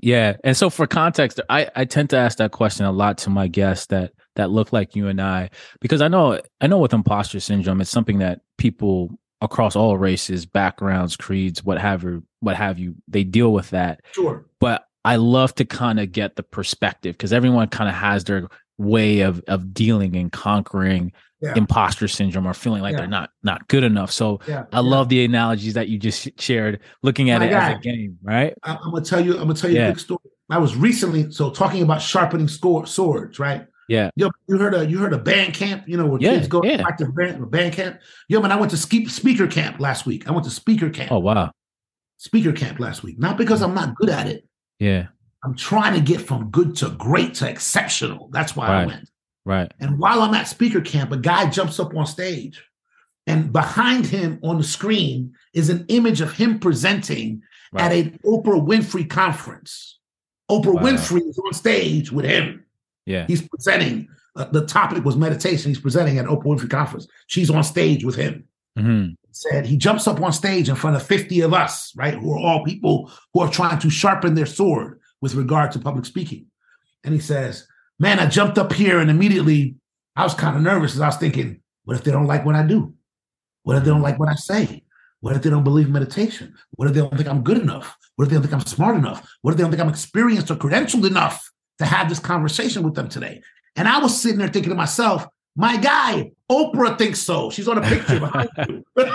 Yeah, and so for context, I I tend to ask that question a lot to my guests that that look like you and I because I know I know with imposter syndrome, it's something that people across all races, backgrounds, creeds, what have you, what have you, they deal with that. Sure. But I love to kind of get the perspective because everyone kind of has their way of of dealing and conquering Yeah. imposter syndrome or feeling like Yeah. they're not not good enough. So Yeah. I love the analogies that you just shared, looking at My it as a game, right? I- I'm gonna tell you. I'm gonna tell you a big story. I was recently so talking about sharpening score, swords, right? Yeah. Yo, you heard a you heard a band camp, you know, where kids go yeah. to practice band, band camp. Yo, man, I went to ski, speaker camp last week. I went to speaker camp, Oh wow, speaker camp last week. Not because mm. I'm not good at it. yeah, I'm trying to get from good to great to exceptional. That's why I went. Right. And while I'm at speaker camp, a guy jumps up on stage, and behind him on the screen is an image of him presenting at Right. an Oprah Winfrey conference. Oprah Wow. Winfrey is on stage with him. Yeah. He's presenting. uh, the topic was meditation. He's presenting at Oprah Winfrey conference. She's on stage with him. hmm Said he jumps up on stage in front of 50 of us, right? Who are all people who are trying to sharpen their sword with regard to public speaking. And he says, Man, I jumped up here and immediately I was kind of nervous as I was thinking, what if they don't like what I do? What if they don't like what I say? What if they don't believe meditation? What if they don't think I'm good enough? What if they don't think I'm smart enough? What if they don't think I'm experienced or credentialed enough to have this conversation with them today? And I was sitting there thinking to myself, my guy, Oprah thinks so. She's on a picture behind you.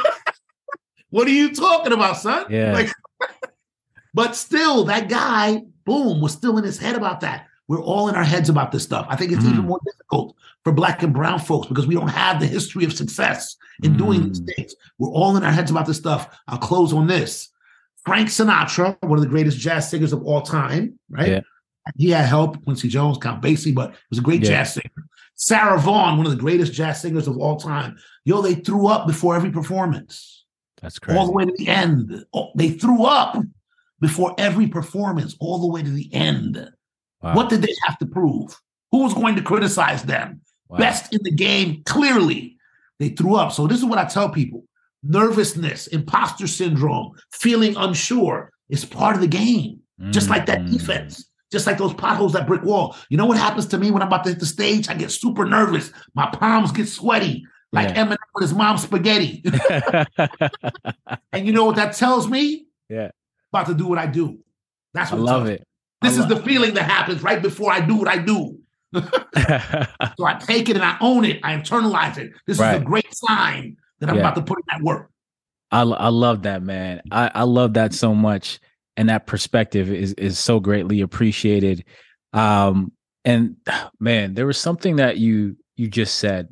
what are you talking about, son? Yeah. Like, but still, that guy, boom, was still in his head about that. We're all in our heads about this stuff. I think it's even Mm. more difficult for black and brown folks because we don't have the history of success in doing these Mm. things. We're all in our heads about this stuff. I'll close on this. Frank Sinatra, one of the greatest jazz singers of all time, right? Yeah. He had help, Quincy Jones, Count Basie, but he was a great Yeah. jazz singer. Sarah Vaughan, one of the greatest jazz singers of all time. Yo, they threw up before every performance That's crazy. all the way to the end. Oh, They threw up before every performance, all the way to the end. Wow. What did they have to prove? Who was going to criticize them? Wow. Best in the game, clearly. They threw up. So, this is what I tell people nervousness, imposter syndrome, feeling unsure is part of the game, just like that Mm. defense. Just like those potholes, that brick wall. You know what happens to me when I'm about to hit the stage? I get super nervous. My palms get sweaty, like Yeah. Eminem with his mom's spaghetti. and you know what that tells me? Yeah. About to do what I do. That's what I love it. This is the feeling that happens right before I do what I do. So I take it and I own it. I internalize it. This is a great sign that I'm Yeah. about to put in that work. I I love that man. I I love that so much, and that perspective is is so greatly appreciated. Um, and man, there was something that you you just said,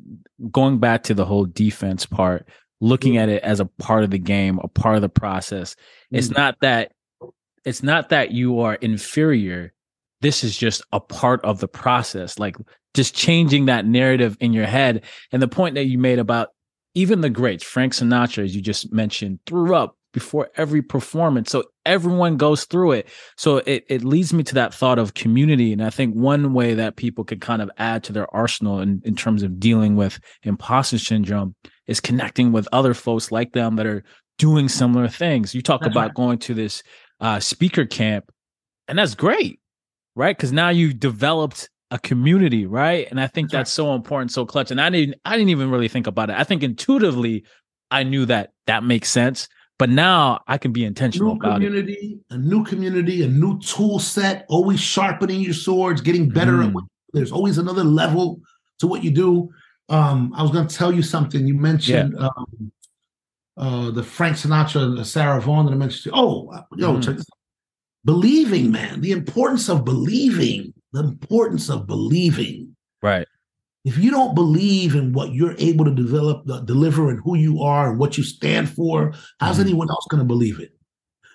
going back to the whole defense part, looking at it as a part of the game, a part of the process. It's Mm. not that it's not that you are inferior. This is just a part of the process. Like just changing that narrative in your head. And the point that you made about even the greats, Frank Sinatra, as you just mentioned, threw up before every performance. So everyone goes through it. So it, it leads me to that thought of community. And I think one way that people could kind of add to their arsenal in, in terms of dealing with imposter syndrome is connecting with other folks like them that are doing similar things. You talk That's about going to this uh, speaker camp, and that's great, right? Because now you've developed a community, right? And I think That's right. so important, so clutch. And I didn't, I didn't even really think about it. I think intuitively, I knew that that makes sense, but now I can be intentional New about it. community, a new community, a new tool set, always sharpening your swords, getting better at Mm. what there's always another level to what you do. Um, I was gonna tell you something. You mentioned um, uh, the Frank Sinatra and the Sarah Vaughan that I mentioned. to you. Oh, yo, Mhm. check this out. Believing, man, the importance of believing, the importance of believing. Right. if you don't believe in what you're able to develop, uh, deliver, and who you are and what you stand for, how's Mhm. anyone else going to believe it?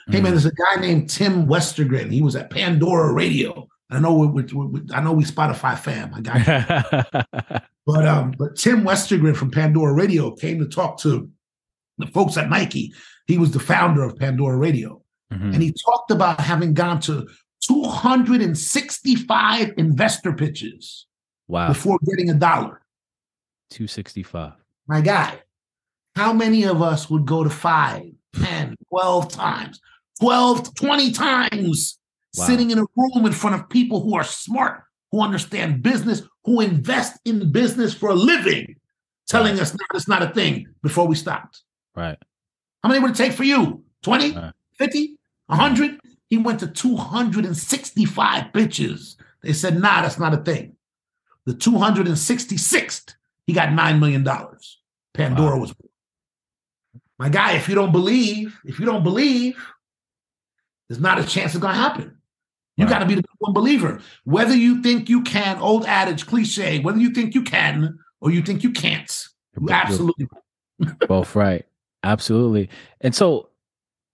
Hey man, there's a guy named Tim Westergren. He was at Pandora Radio. I know we, we, we- I know we Spotify fam. I got you. But um, but Tim Westergren from Pandora Radio came to talk to the folks at Nike. He was the founder of Pandora Radio, Mhm. and he talked about having gone to 265 investor pitches wow. before getting a dollar. 265. my guy. how many of us would go to five, 10, 12 times, 12, 20 times Wow. sitting in a room in front of people who are smart, who understand business, who invest in business for a living, telling us no, it's not a thing before we stopped? Right. How many would it take for you? 20, Right. 50, 100? He went to 265 bitches. They said, nah, that's not a thing. The 266th, he got $9 million. Pandora Wow. was. My guy, if you don't believe, if you don't believe, there's not a chance it's going to happen. You Right. got to be the one believer. Whether you think you can, old adage, cliche, whether you think you can or you think you can't, you absolutely both right. Absolutely. And so,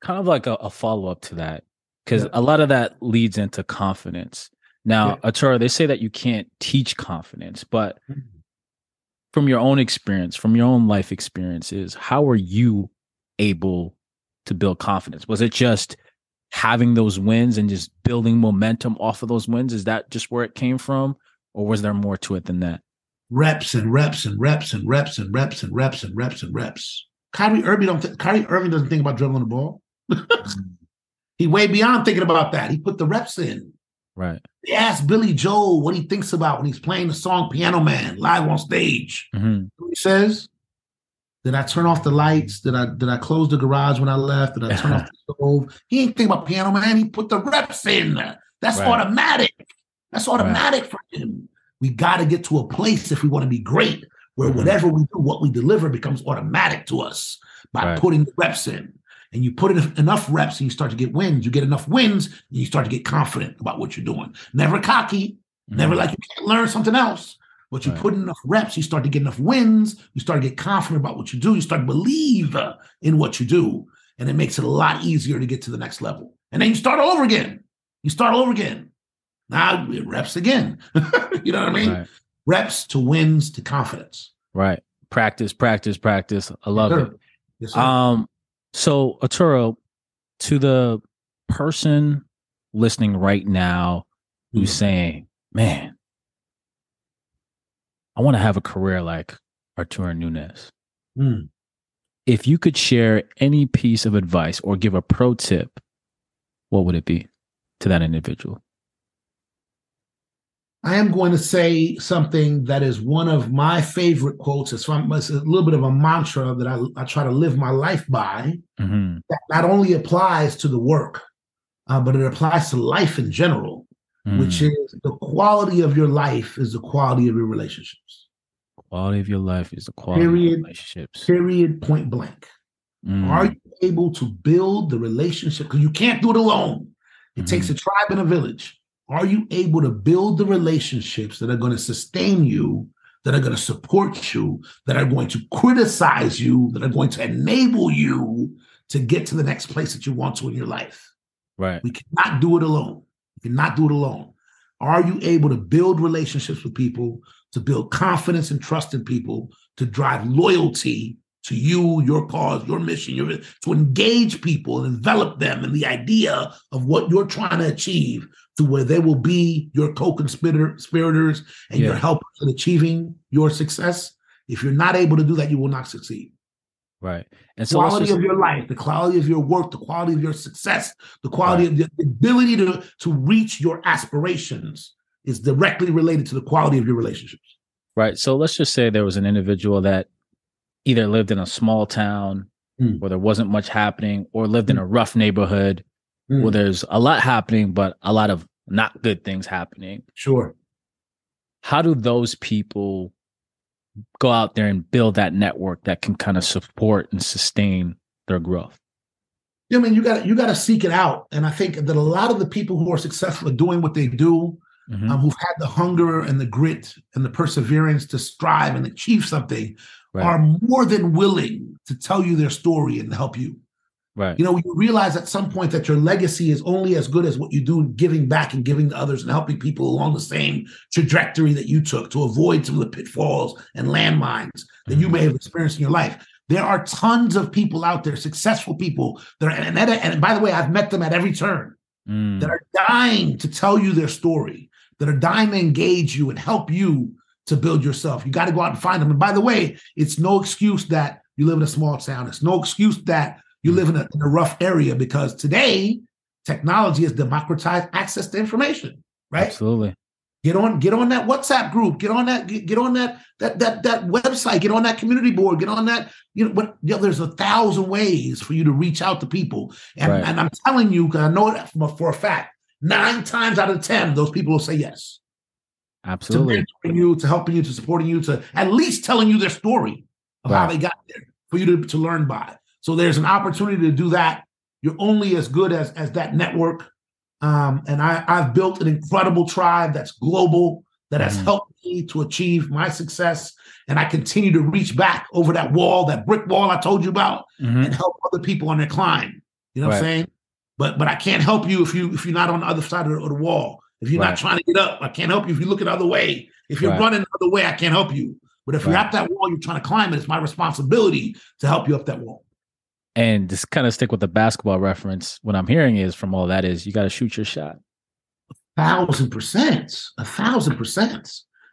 kind of like a, a follow up to that, because Yeah. a lot of that leads into confidence. Now, Arturo, they say that you can't teach confidence, but Mhm. from your own experience, from your own life experiences, how were you able to build confidence? Was it just having those wins and just building momentum off of those wins? Is that just where it came from? Or was there more to it than that? reps and reps and reps and reps and reps and reps and reps and reps. Kyrie Irving don't think Kyrie Irving doesn't think about dribbling the ball. he way beyond thinking about that. He put the reps in. Right. They asked Billy Joel what he thinks about when he's playing the song Piano Man live on stage. hmm what He says, Did I turn off the lights? Did I did I close the garage when I left? Did I turn off the stove? He ain't think about Piano Man. He put the reps in. That's Right. automatic. That's automatic for him. We got to get to a place if we want to be great, where Mhm. whatever we do, what we deliver becomes automatic to us by Right. putting the reps in. And you put in enough reps and you start to get wins. You get enough wins and you start to get confident about what you're doing. Never cocky, never like you can't learn something else. But you Right. put in enough reps, you start to get enough wins, you start to get confident about what you do, you start to believe in what you do, and it makes it a lot easier to get to the next level. And then you start all over again. You start all over again. Now it reps again. you know what I mean? Right. Reps to wins to confidence. Right. Practice, practice, practice. I love Sure. it. Yes. Um, so Arturo, to the person listening right now who's Mhm. saying, Man, I want to have a career like Arturo Nunez. Mm. If you could share any piece of advice or give a pro tip, what would it be to that individual? I am going to say something that is one of my favorite quotes. It's, from, it's a little bit of a mantra that I, I try to live my life by. hmm That not only applies to the work, uh, but it applies to life in general, Mm. which is the quality of your life is the quality of your relationships. quality of your life is the quality of Period. your relationships. Period. Point blank. Mm. Are you able to build the relationship? Because you can't do it alone. It takes a tribe and a village. Are you able to build the relationships that are going to sustain you, that are going to support you, that are going to criticize you, that are going to enable you to get to the next place that you want to in your life? right. We cannot do it alone. We cannot do it alone. Are you able to build relationships with people, to build confidence and trust in people, to drive loyalty to you, your cause, your mission, your to engage people and envelop them in the idea of what you're trying to achieve to where they will be your co-conspirators and your helpers in achieving your success. If you're not able to do that, you will not succeed Right. And so quality of your life, the quality of your work, the quality of your success, the quality of the ability to, to reach your aspirations is directly related to the quality of your relationships. Right. So let's just say there was an individual that either lived in a small town Mm. where there wasn't much happening or lived in a rough neighborhood Mm. where there's a lot happening, but a lot of not good things happening. Sure. How do those people go out there and build that network that can kind of support and sustain their growth? Yeah, I mean, you got you got to seek it out, and I think that a lot of the people who are successful at doing what they do, Mhm. um, who've had the hunger and the grit and the perseverance to strive and achieve something, Right. are more than willing to tell you their story and help you. Right. You know, you realize at some point that your legacy is only as good as what you do giving back and giving to others and helping people along the same trajectory that you took to avoid some of the pitfalls and landmines that you may have experienced in your life. There are tons of people out there, successful people that are, and, and, and by the way, I've met them at every turn Mm. that are dying to tell you their story, that are dying to engage you and help you to build yourself. You got to go out and find them. And by the way, it's no excuse that you live in a small town. It's no excuse that you live in a, in a rough area because today technology has democratized access to information, right? Absolutely. Get on, get on that WhatsApp group. Get on that, get, on that that that that website. Get on that community board. Get on that. You know, but you know, there's a thousand ways for you to reach out to people. And, Right. and I'm telling you, because I know that for, for a fact, nine times out of ten, those people will say yes to Absolutely. mentoring you, to helping you, to supporting you, to at least telling you their story of how they got there for you to, to learn by. So there's an opportunity to do that. You're only as good as as that network. Um, and I, I've built an incredible tribe that's global that has Mhm. helped me to achieve my success. And I continue to reach back over that wall, that brick wall I told you about, Mhm. and help other people on their climb. You know what I'm saying? But but I can't help you if you if you're not on the other side of the, of the wall. If you're Right. not trying to get up, I can't help you. If you look the other way, if you're Right. running the other way, I can't help you. But if you're Right. at that wall, you're trying to climb it. It's my responsibility to help you up that wall. And just kind of stick with the basketball reference. What I'm hearing is from all that is you got to shoot your shot. A Thousand percent, a thousand percent.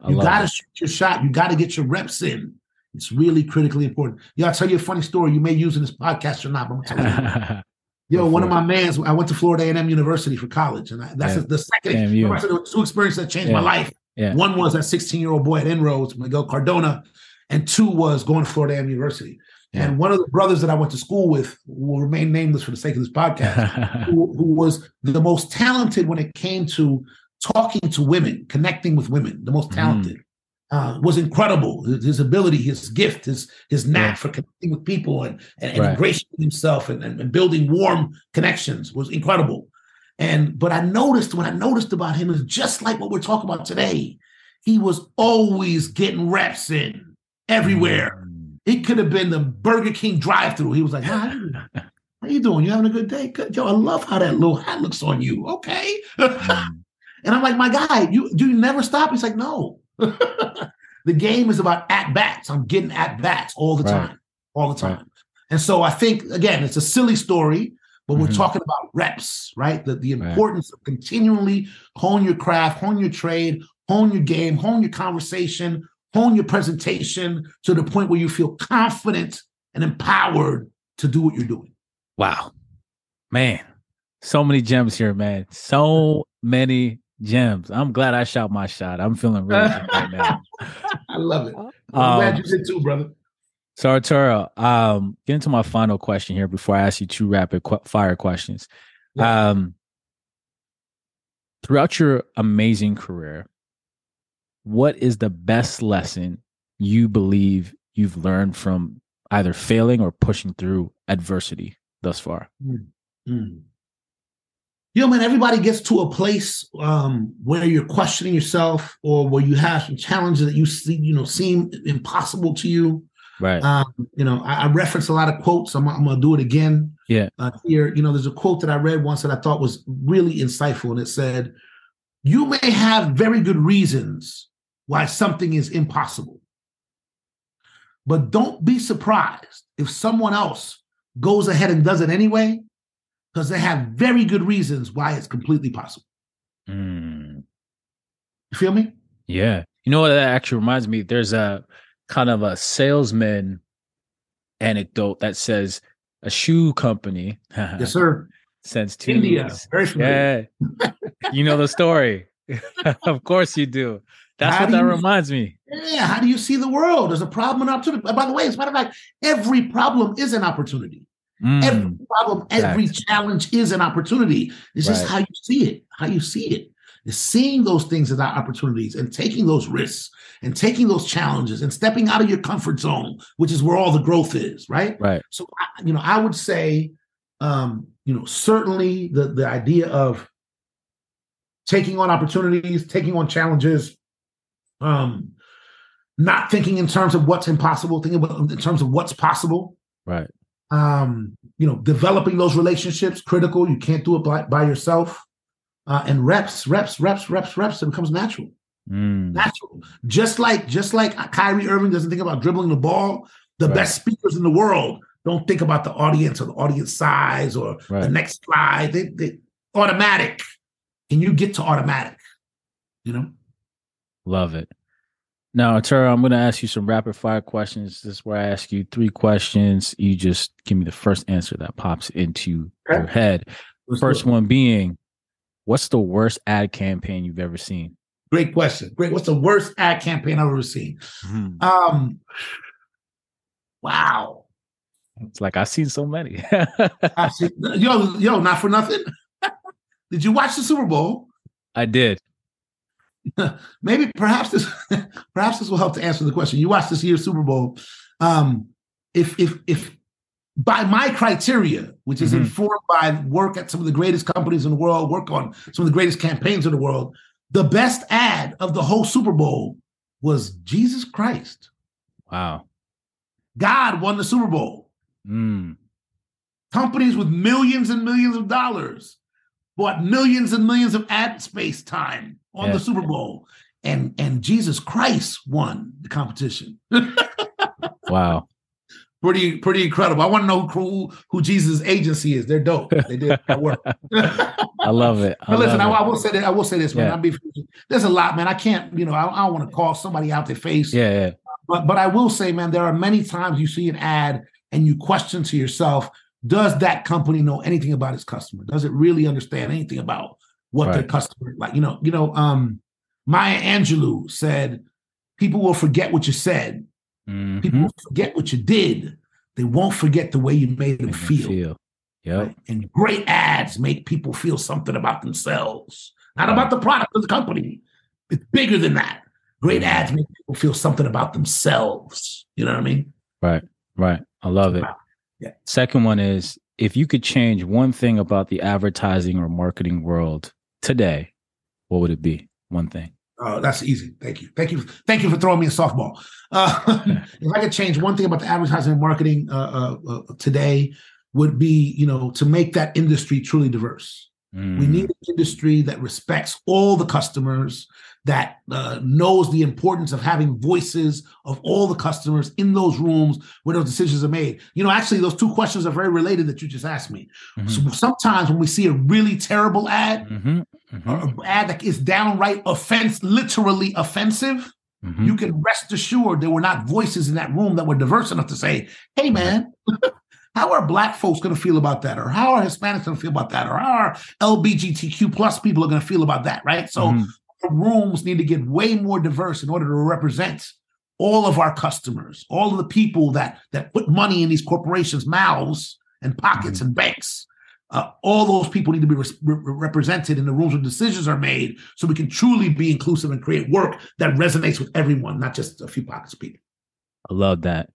You got to shoot your shot. You got to get your reps in. It's really critically important. Yeah, I'll tell you a funny story. You may use in this podcast or not, but I'm telling you. Yo, one of my mans, I went to Florida A&M University for college, and I, that's Yeah. the second. Damn you. I said there were two experiences that changed Yeah. my life. Yeah. One was that 16 year old boy at Inroads, Miguel Cardona, and two was going to Florida A&M University. Yeah. And one of the brothers that I went to school with will remain nameless for the sake of this podcast, who, who was the most talented when it came to talking to women, connecting with women, the most Mm. talented. Uh, was incredible. His, ability, his gift, his his knack Yeah. for connecting with people and, and, and Right. ingratiating himself and, and, and building warm connections was incredible. And but I noticed what I noticed about him is just like what we're talking about today. He was always getting reps in everywhere. It could have been the Burger King drive-through. He was like, "How you, how you doing? You having a good day? Good. Yo, I love how that little hat looks on you. Okay. Mm. and I'm like, my guy, you do you never stop? He's like, no. the game is about at bats. I'm getting at bats all the Right. time, all the time. Right. And so I think again, it's a silly story, but we're Mhm. talking about reps, right? The, the Right. importance of continually hone your craft, hone your trade, hone your game, hone your conversation, hone your presentation to the point where you feel confident and empowered to do what you're doing. Wow. Man, so many gems here, man. So many gems. I'm glad I shot my shot. I'm feeling really good right now. I love it. I'm Um, glad you did too, brother. So Arturo, um, get into my final question here before I ask you two rapid qu- fire questions. Yeah. Um, throughout your amazing career, what is the best lesson you believe you've learned from either failing or pushing through adversity thus far? Mm. You know, man, everybody gets to a place um, where you're questioning yourself or where you have some challenges that you see, you know, seem impossible to you. Right. Um, you know, I, I reference a lot of quotes. I'm, I'm going to do it again. Yeah. Uh, here, you know, there's a quote that I read once that I thought was really insightful, and it said, "You may have very good reasons why something is impossible, but don't be surprised if someone else goes ahead and does it anyway, because they have very good reasons why it's completely possible." Mm. You feel me? Yeah. You know what that actually reminds me? There's a kind of a salesman anecdote that says a shoe company Yes, sir. sends two India, very familiar. Yeah. you know the story. of course you do. That's How what that you- reminds me. Yeah, how do you see the world? There's a problem and opportunity. By the way, as a matter of fact, every problem is an opportunity. Every Mm, problem, every challenge is an opportunity. It's just Right. how you see it, how you see it. Is seeing those things as our opportunities and taking those risks and taking those challenges and stepping out of your comfort zone, which is where all the growth is, right? right. So, you know, I would say, um, you know, certainly the the idea of taking on opportunities, taking on challenges, um, not thinking in terms of what's impossible, thinking about in terms of what's possible. Right. Um, you know, developing those relationships critical. You can't do it by, by yourself. Uh, and reps, reps, reps, reps, reps. It becomes natural Mm, natural. Just like just like Kyrie Irving doesn't think about dribbling the ball, the Right. best speakers in the world don't think about the audience or the audience size or the next slide. They, they automatic. Can you get to automatic? You know? Love it. Now, Arturo, I'm going to ask you some rapid fire questions. This is where I ask you three questions. You just give me the first answer that pops into Okay. your head. Let's First one being, what's the worst ad campaign you've ever seen? Great question. Great. What's the worst ad campaign I've ever seen? Um, wow. It's like I've seen so many. I've seen, yo, yo, not for nothing. Did you watch the Super Bowl? I did. Maybe, perhaps this, perhaps this will help to answer the question. You watched this year's Super Bowl. Um, if, if, if by my criteria, which is Mhm. informed by work at some of the greatest companies in the world, work on some of the greatest campaigns in the world, the best ad of the whole Super Bowl was Jesus Christ. Wow. God won the Super Bowl. Mm. companies with millions and millions of dollars bought millions and millions of ad space time on Yeah. the Super Bowl, and and Jesus Christ won the competition. Wow. pretty pretty incredible. I want to know who who Jesus' agency is. They're dope. They did that work. I love it. I But listen, I, I will say that I will say this, man. Yeah. I'll be, there's a lot, man. I can't, you know, I, I don't want to call somebody out their face. Yeah, yeah. But but I will say, man, there are many times you see an ad and you question to yourself, does that company know anything about its customer? Does it really understand anything about what their customer like? You know, you know, um, Maya Angelou said, people will forget what you said, Mhm. people will forget what you did, they won't forget the way you made them feel. feel. Yep. Right? And great ads make people feel something about themselves, not Right. about the product of the company. It's bigger than that. Great ads make people feel something about themselves. You know what I mean? Right. Right. I love it. Wow. Yeah. Second one is if you could change one thing about the advertising or marketing world today, what would it be? One thing. Oh, that's easy. Thank you. Thank you. Thank you for throwing me a softball. Uh, if I could change one thing about the advertising and marketing uh, uh, uh, today, would be you know to make that industry truly diverse. We Mm. need an industry that respects all the customers, that uh, knows the importance of having voices of all the customers in those rooms where those decisions are made. You know, actually, those two questions are very related that you just asked me. Mhm. So sometimes when we see a really terrible ad, Mhm. Mhm. or an ad that is downright offense, literally offensive, Mhm. you can rest assured there were not voices in that room that were diverse enough to say, hey, man, how are black folks going to feel about that? Or how are Hispanics going to feel about that? Or how are LBGTQ plus people are going to feel about that? Right. So Mhm. Rooms need to get way more diverse in order to represent all of our customers, all of the people that that put money in these corporations' mouths and pockets and banks. Uh, all those people need to be res- re- represented in the rooms where decisions are made, so we can truly be inclusive and create work that resonates with everyone, not just a few pockets of people. I love that.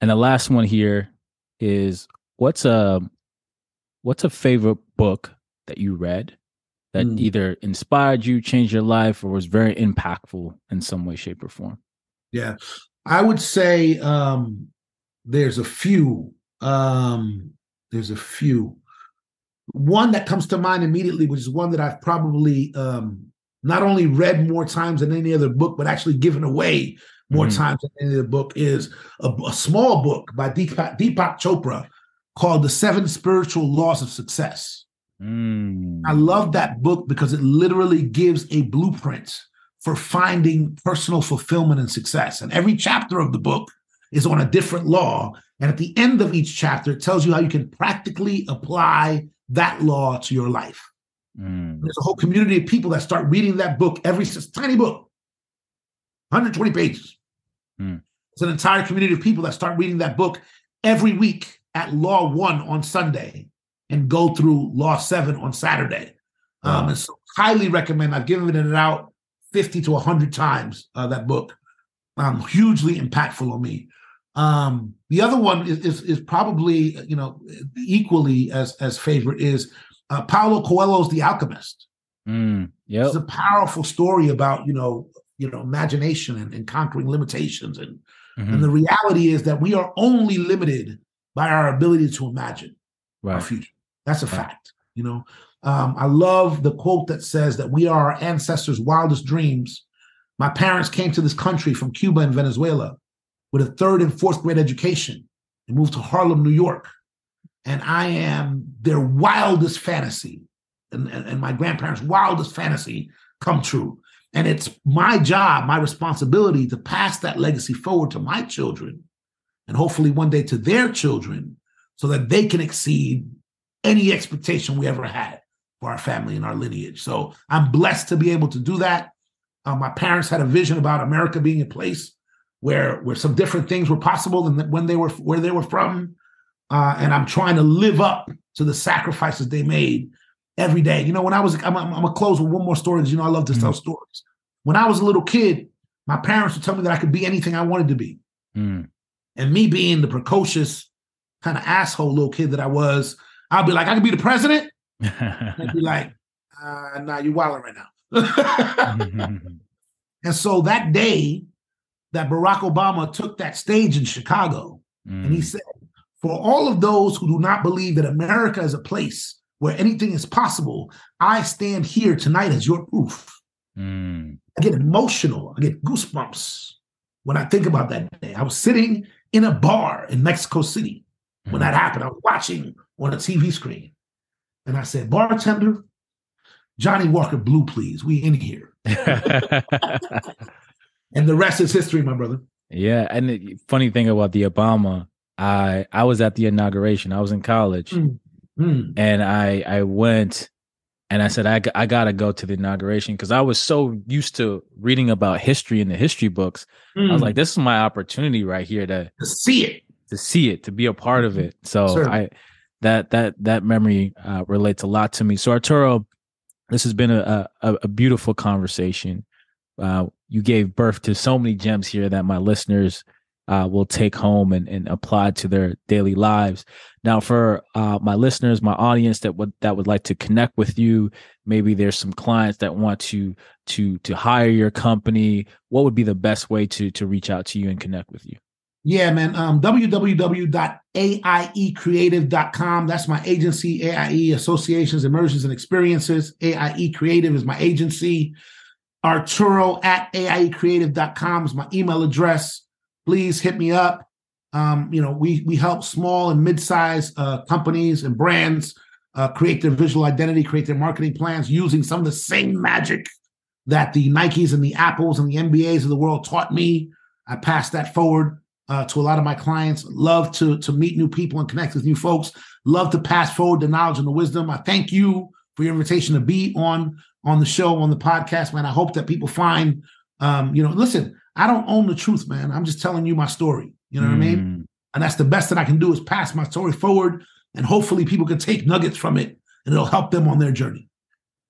And the last one here is what's a what's a favorite book that you read that Mm. either inspired you, changed your life, or was very impactful in some way, shape, or form? Yeah, I would say um, there's a few. Um, there's a few. One that comes to mind immediately, which is one that I've probably um, not only read more times than any other book, but actually given away more Mhm. times than any other book, is a, a small book by Deepak, Deepak Chopra called "The Seven Spiritual Laws of Success." Mm. I love that book because it literally gives a blueprint for finding personal fulfillment and success. And every chapter of the book is on a different law. And at the end of each chapter, it tells you how you can practically apply that law to your life. Mm. There's a whole community of people that start reading that book every tiny book, 120 pages. Hmm. It's an entire community of people that start reading that book every week at Law One on Sunday and go through Law Seven on Saturday. Um, and so, highly recommend. I've given it out 50 to 100 times. Uh, that book, um, hugely impactful on me. Um, the other one is, is is probably you know equally as as favorite is uh, Paulo Coelho's The Alchemist. Mm. Yep. It's a powerful story about you know you know imagination and, and conquering limitations and Mhm. and the reality is that we are only limited by our ability to imagine our future. That's a fact. You know, um, I love the quote that says that we are our ancestors' wildest dreams. My parents came to this country from Cuba and Venezuela with a third and fourth grade education and moved to Harlem, New York. And I am their wildest fantasy and, and, and my grandparents' wildest fantasy come true. And it's my job, my responsibility to pass that legacy forward to my children and hopefully one day to their children so that they can exceed any expectation we ever had for our family and our lineage. So I'm blessed to be able to do that. Uh, my parents had a vision about America being a place where where some different things were possible than when they were where they were from, uh, and I'm trying to live up to the sacrifices they made every day. You know, when I was, I'm, I'm, I'm gonna close with one more story. Because, you know, I love to mm-hmm. tell stories. When I was a little kid, my parents would tell me that I could be anything I wanted to be, mm. and me being the precocious kind of asshole little kid that I was, I'd be like, I could be the president. I'd be like, uh, nah, you're wilding right now. and so that day that Barack Obama took that stage in Chicago mm. and he mm. said, For all of those who do not believe that America is a place where anything is possible, I stand here tonight as your proof. Mm. I get emotional, I get goosebumps when I think about that day. I was sitting in a bar in Mexico City when that mm. happened. I was watching on a TV screen. And I said, Bartender, Johnnie Walker Blue, please. We in here. and the rest is history, my brother. Yeah, and the funny thing about the Obama, I I was at the inauguration. I was in college, mm. Mm. and I I went, and I said I I gotta go to the inauguration because I was so used to reading about history in the history books. Mm. I was mm. like, this is my opportunity right here to, to see it, to see it, to be a part of it. So sure. I that that that memory uh, relates a lot to me. So Arturo, this has been a, a, a beautiful conversation. Uh, you gave birth to so many gems here that my listeners uh, will take home and, and apply to their daily lives. Now, for uh, my listeners, my audience that would that would like to connect with you, maybe there's some clients that want to to to hire your company. What would be the best way to to reach out to you and connect with you? Yeah, man. Um, www.aiecreative.com. That's my agency, AIE Associations, Immersions, and Experiences. AIE Creative is my agency. Arturo at AIECreative.com is my email address. Please hit me up. Um, you know, we we help small and mid-sized uh, companies and brands uh, create their visual identity, create their marketing plans using some of the same magic that the Nikes and the Apples and the NBAs of the world taught me. I pass that forward uh, to a lot of my clients. Love to to meet new people and connect with new folks. Love to pass forward the knowledge and the wisdom. I thank you for your invitation to be on on the show on the podcast, man. I hope that people find, um, you know, listen. I don't own the truth, man. I'm just telling you my story. You know mm. what I mean? Mm. And that's the best that I can do is pass my story forward, and hopefully people can take nuggets from it, and it'll help them on their journey.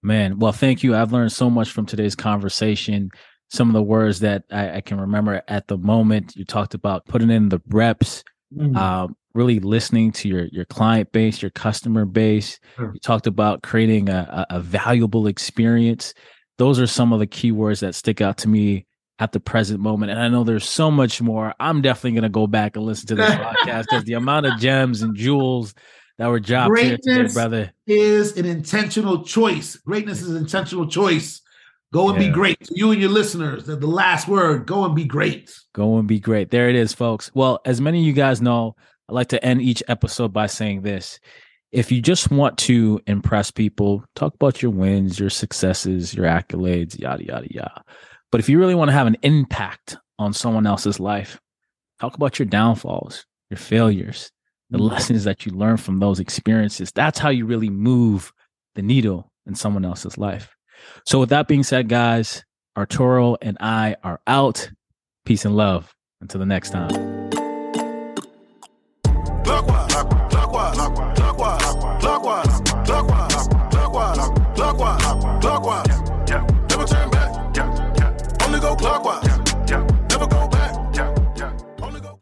Man, well, thank you. I've learned so much from today's conversation some of the words that I, I, can remember at the moment. You talked about putting in the reps, mm-hmm. uh, really listening to your your client base, your customer base. Sure. You talked about creating a, a, valuable experience. Those are some of the keywords that stick out to me at the present moment. And I know there's so much more. I'm definitely going to go back and listen to this podcast because the amount of gems and jewels that were dropped Greatness here today, brother. Is an intentional choice. Greatness is an intentional choice. Go and yeah. be great. To you and your listeners, the, the last word, go and be great. Go and be great. There it is, folks. Well, as many of you guys know, I like to end each episode by saying this. If you just want to impress people, talk about your wins, your successes, your accolades, yada, yada, yada. But if you really want to have an impact on someone else's life, talk about your downfalls, your failures, the mm-hmm. lessons that you learn from those experiences. That's how you really move the needle in someone else's life. So, with that being said, guys, Arturo and I are out. Peace and love. Until the next time.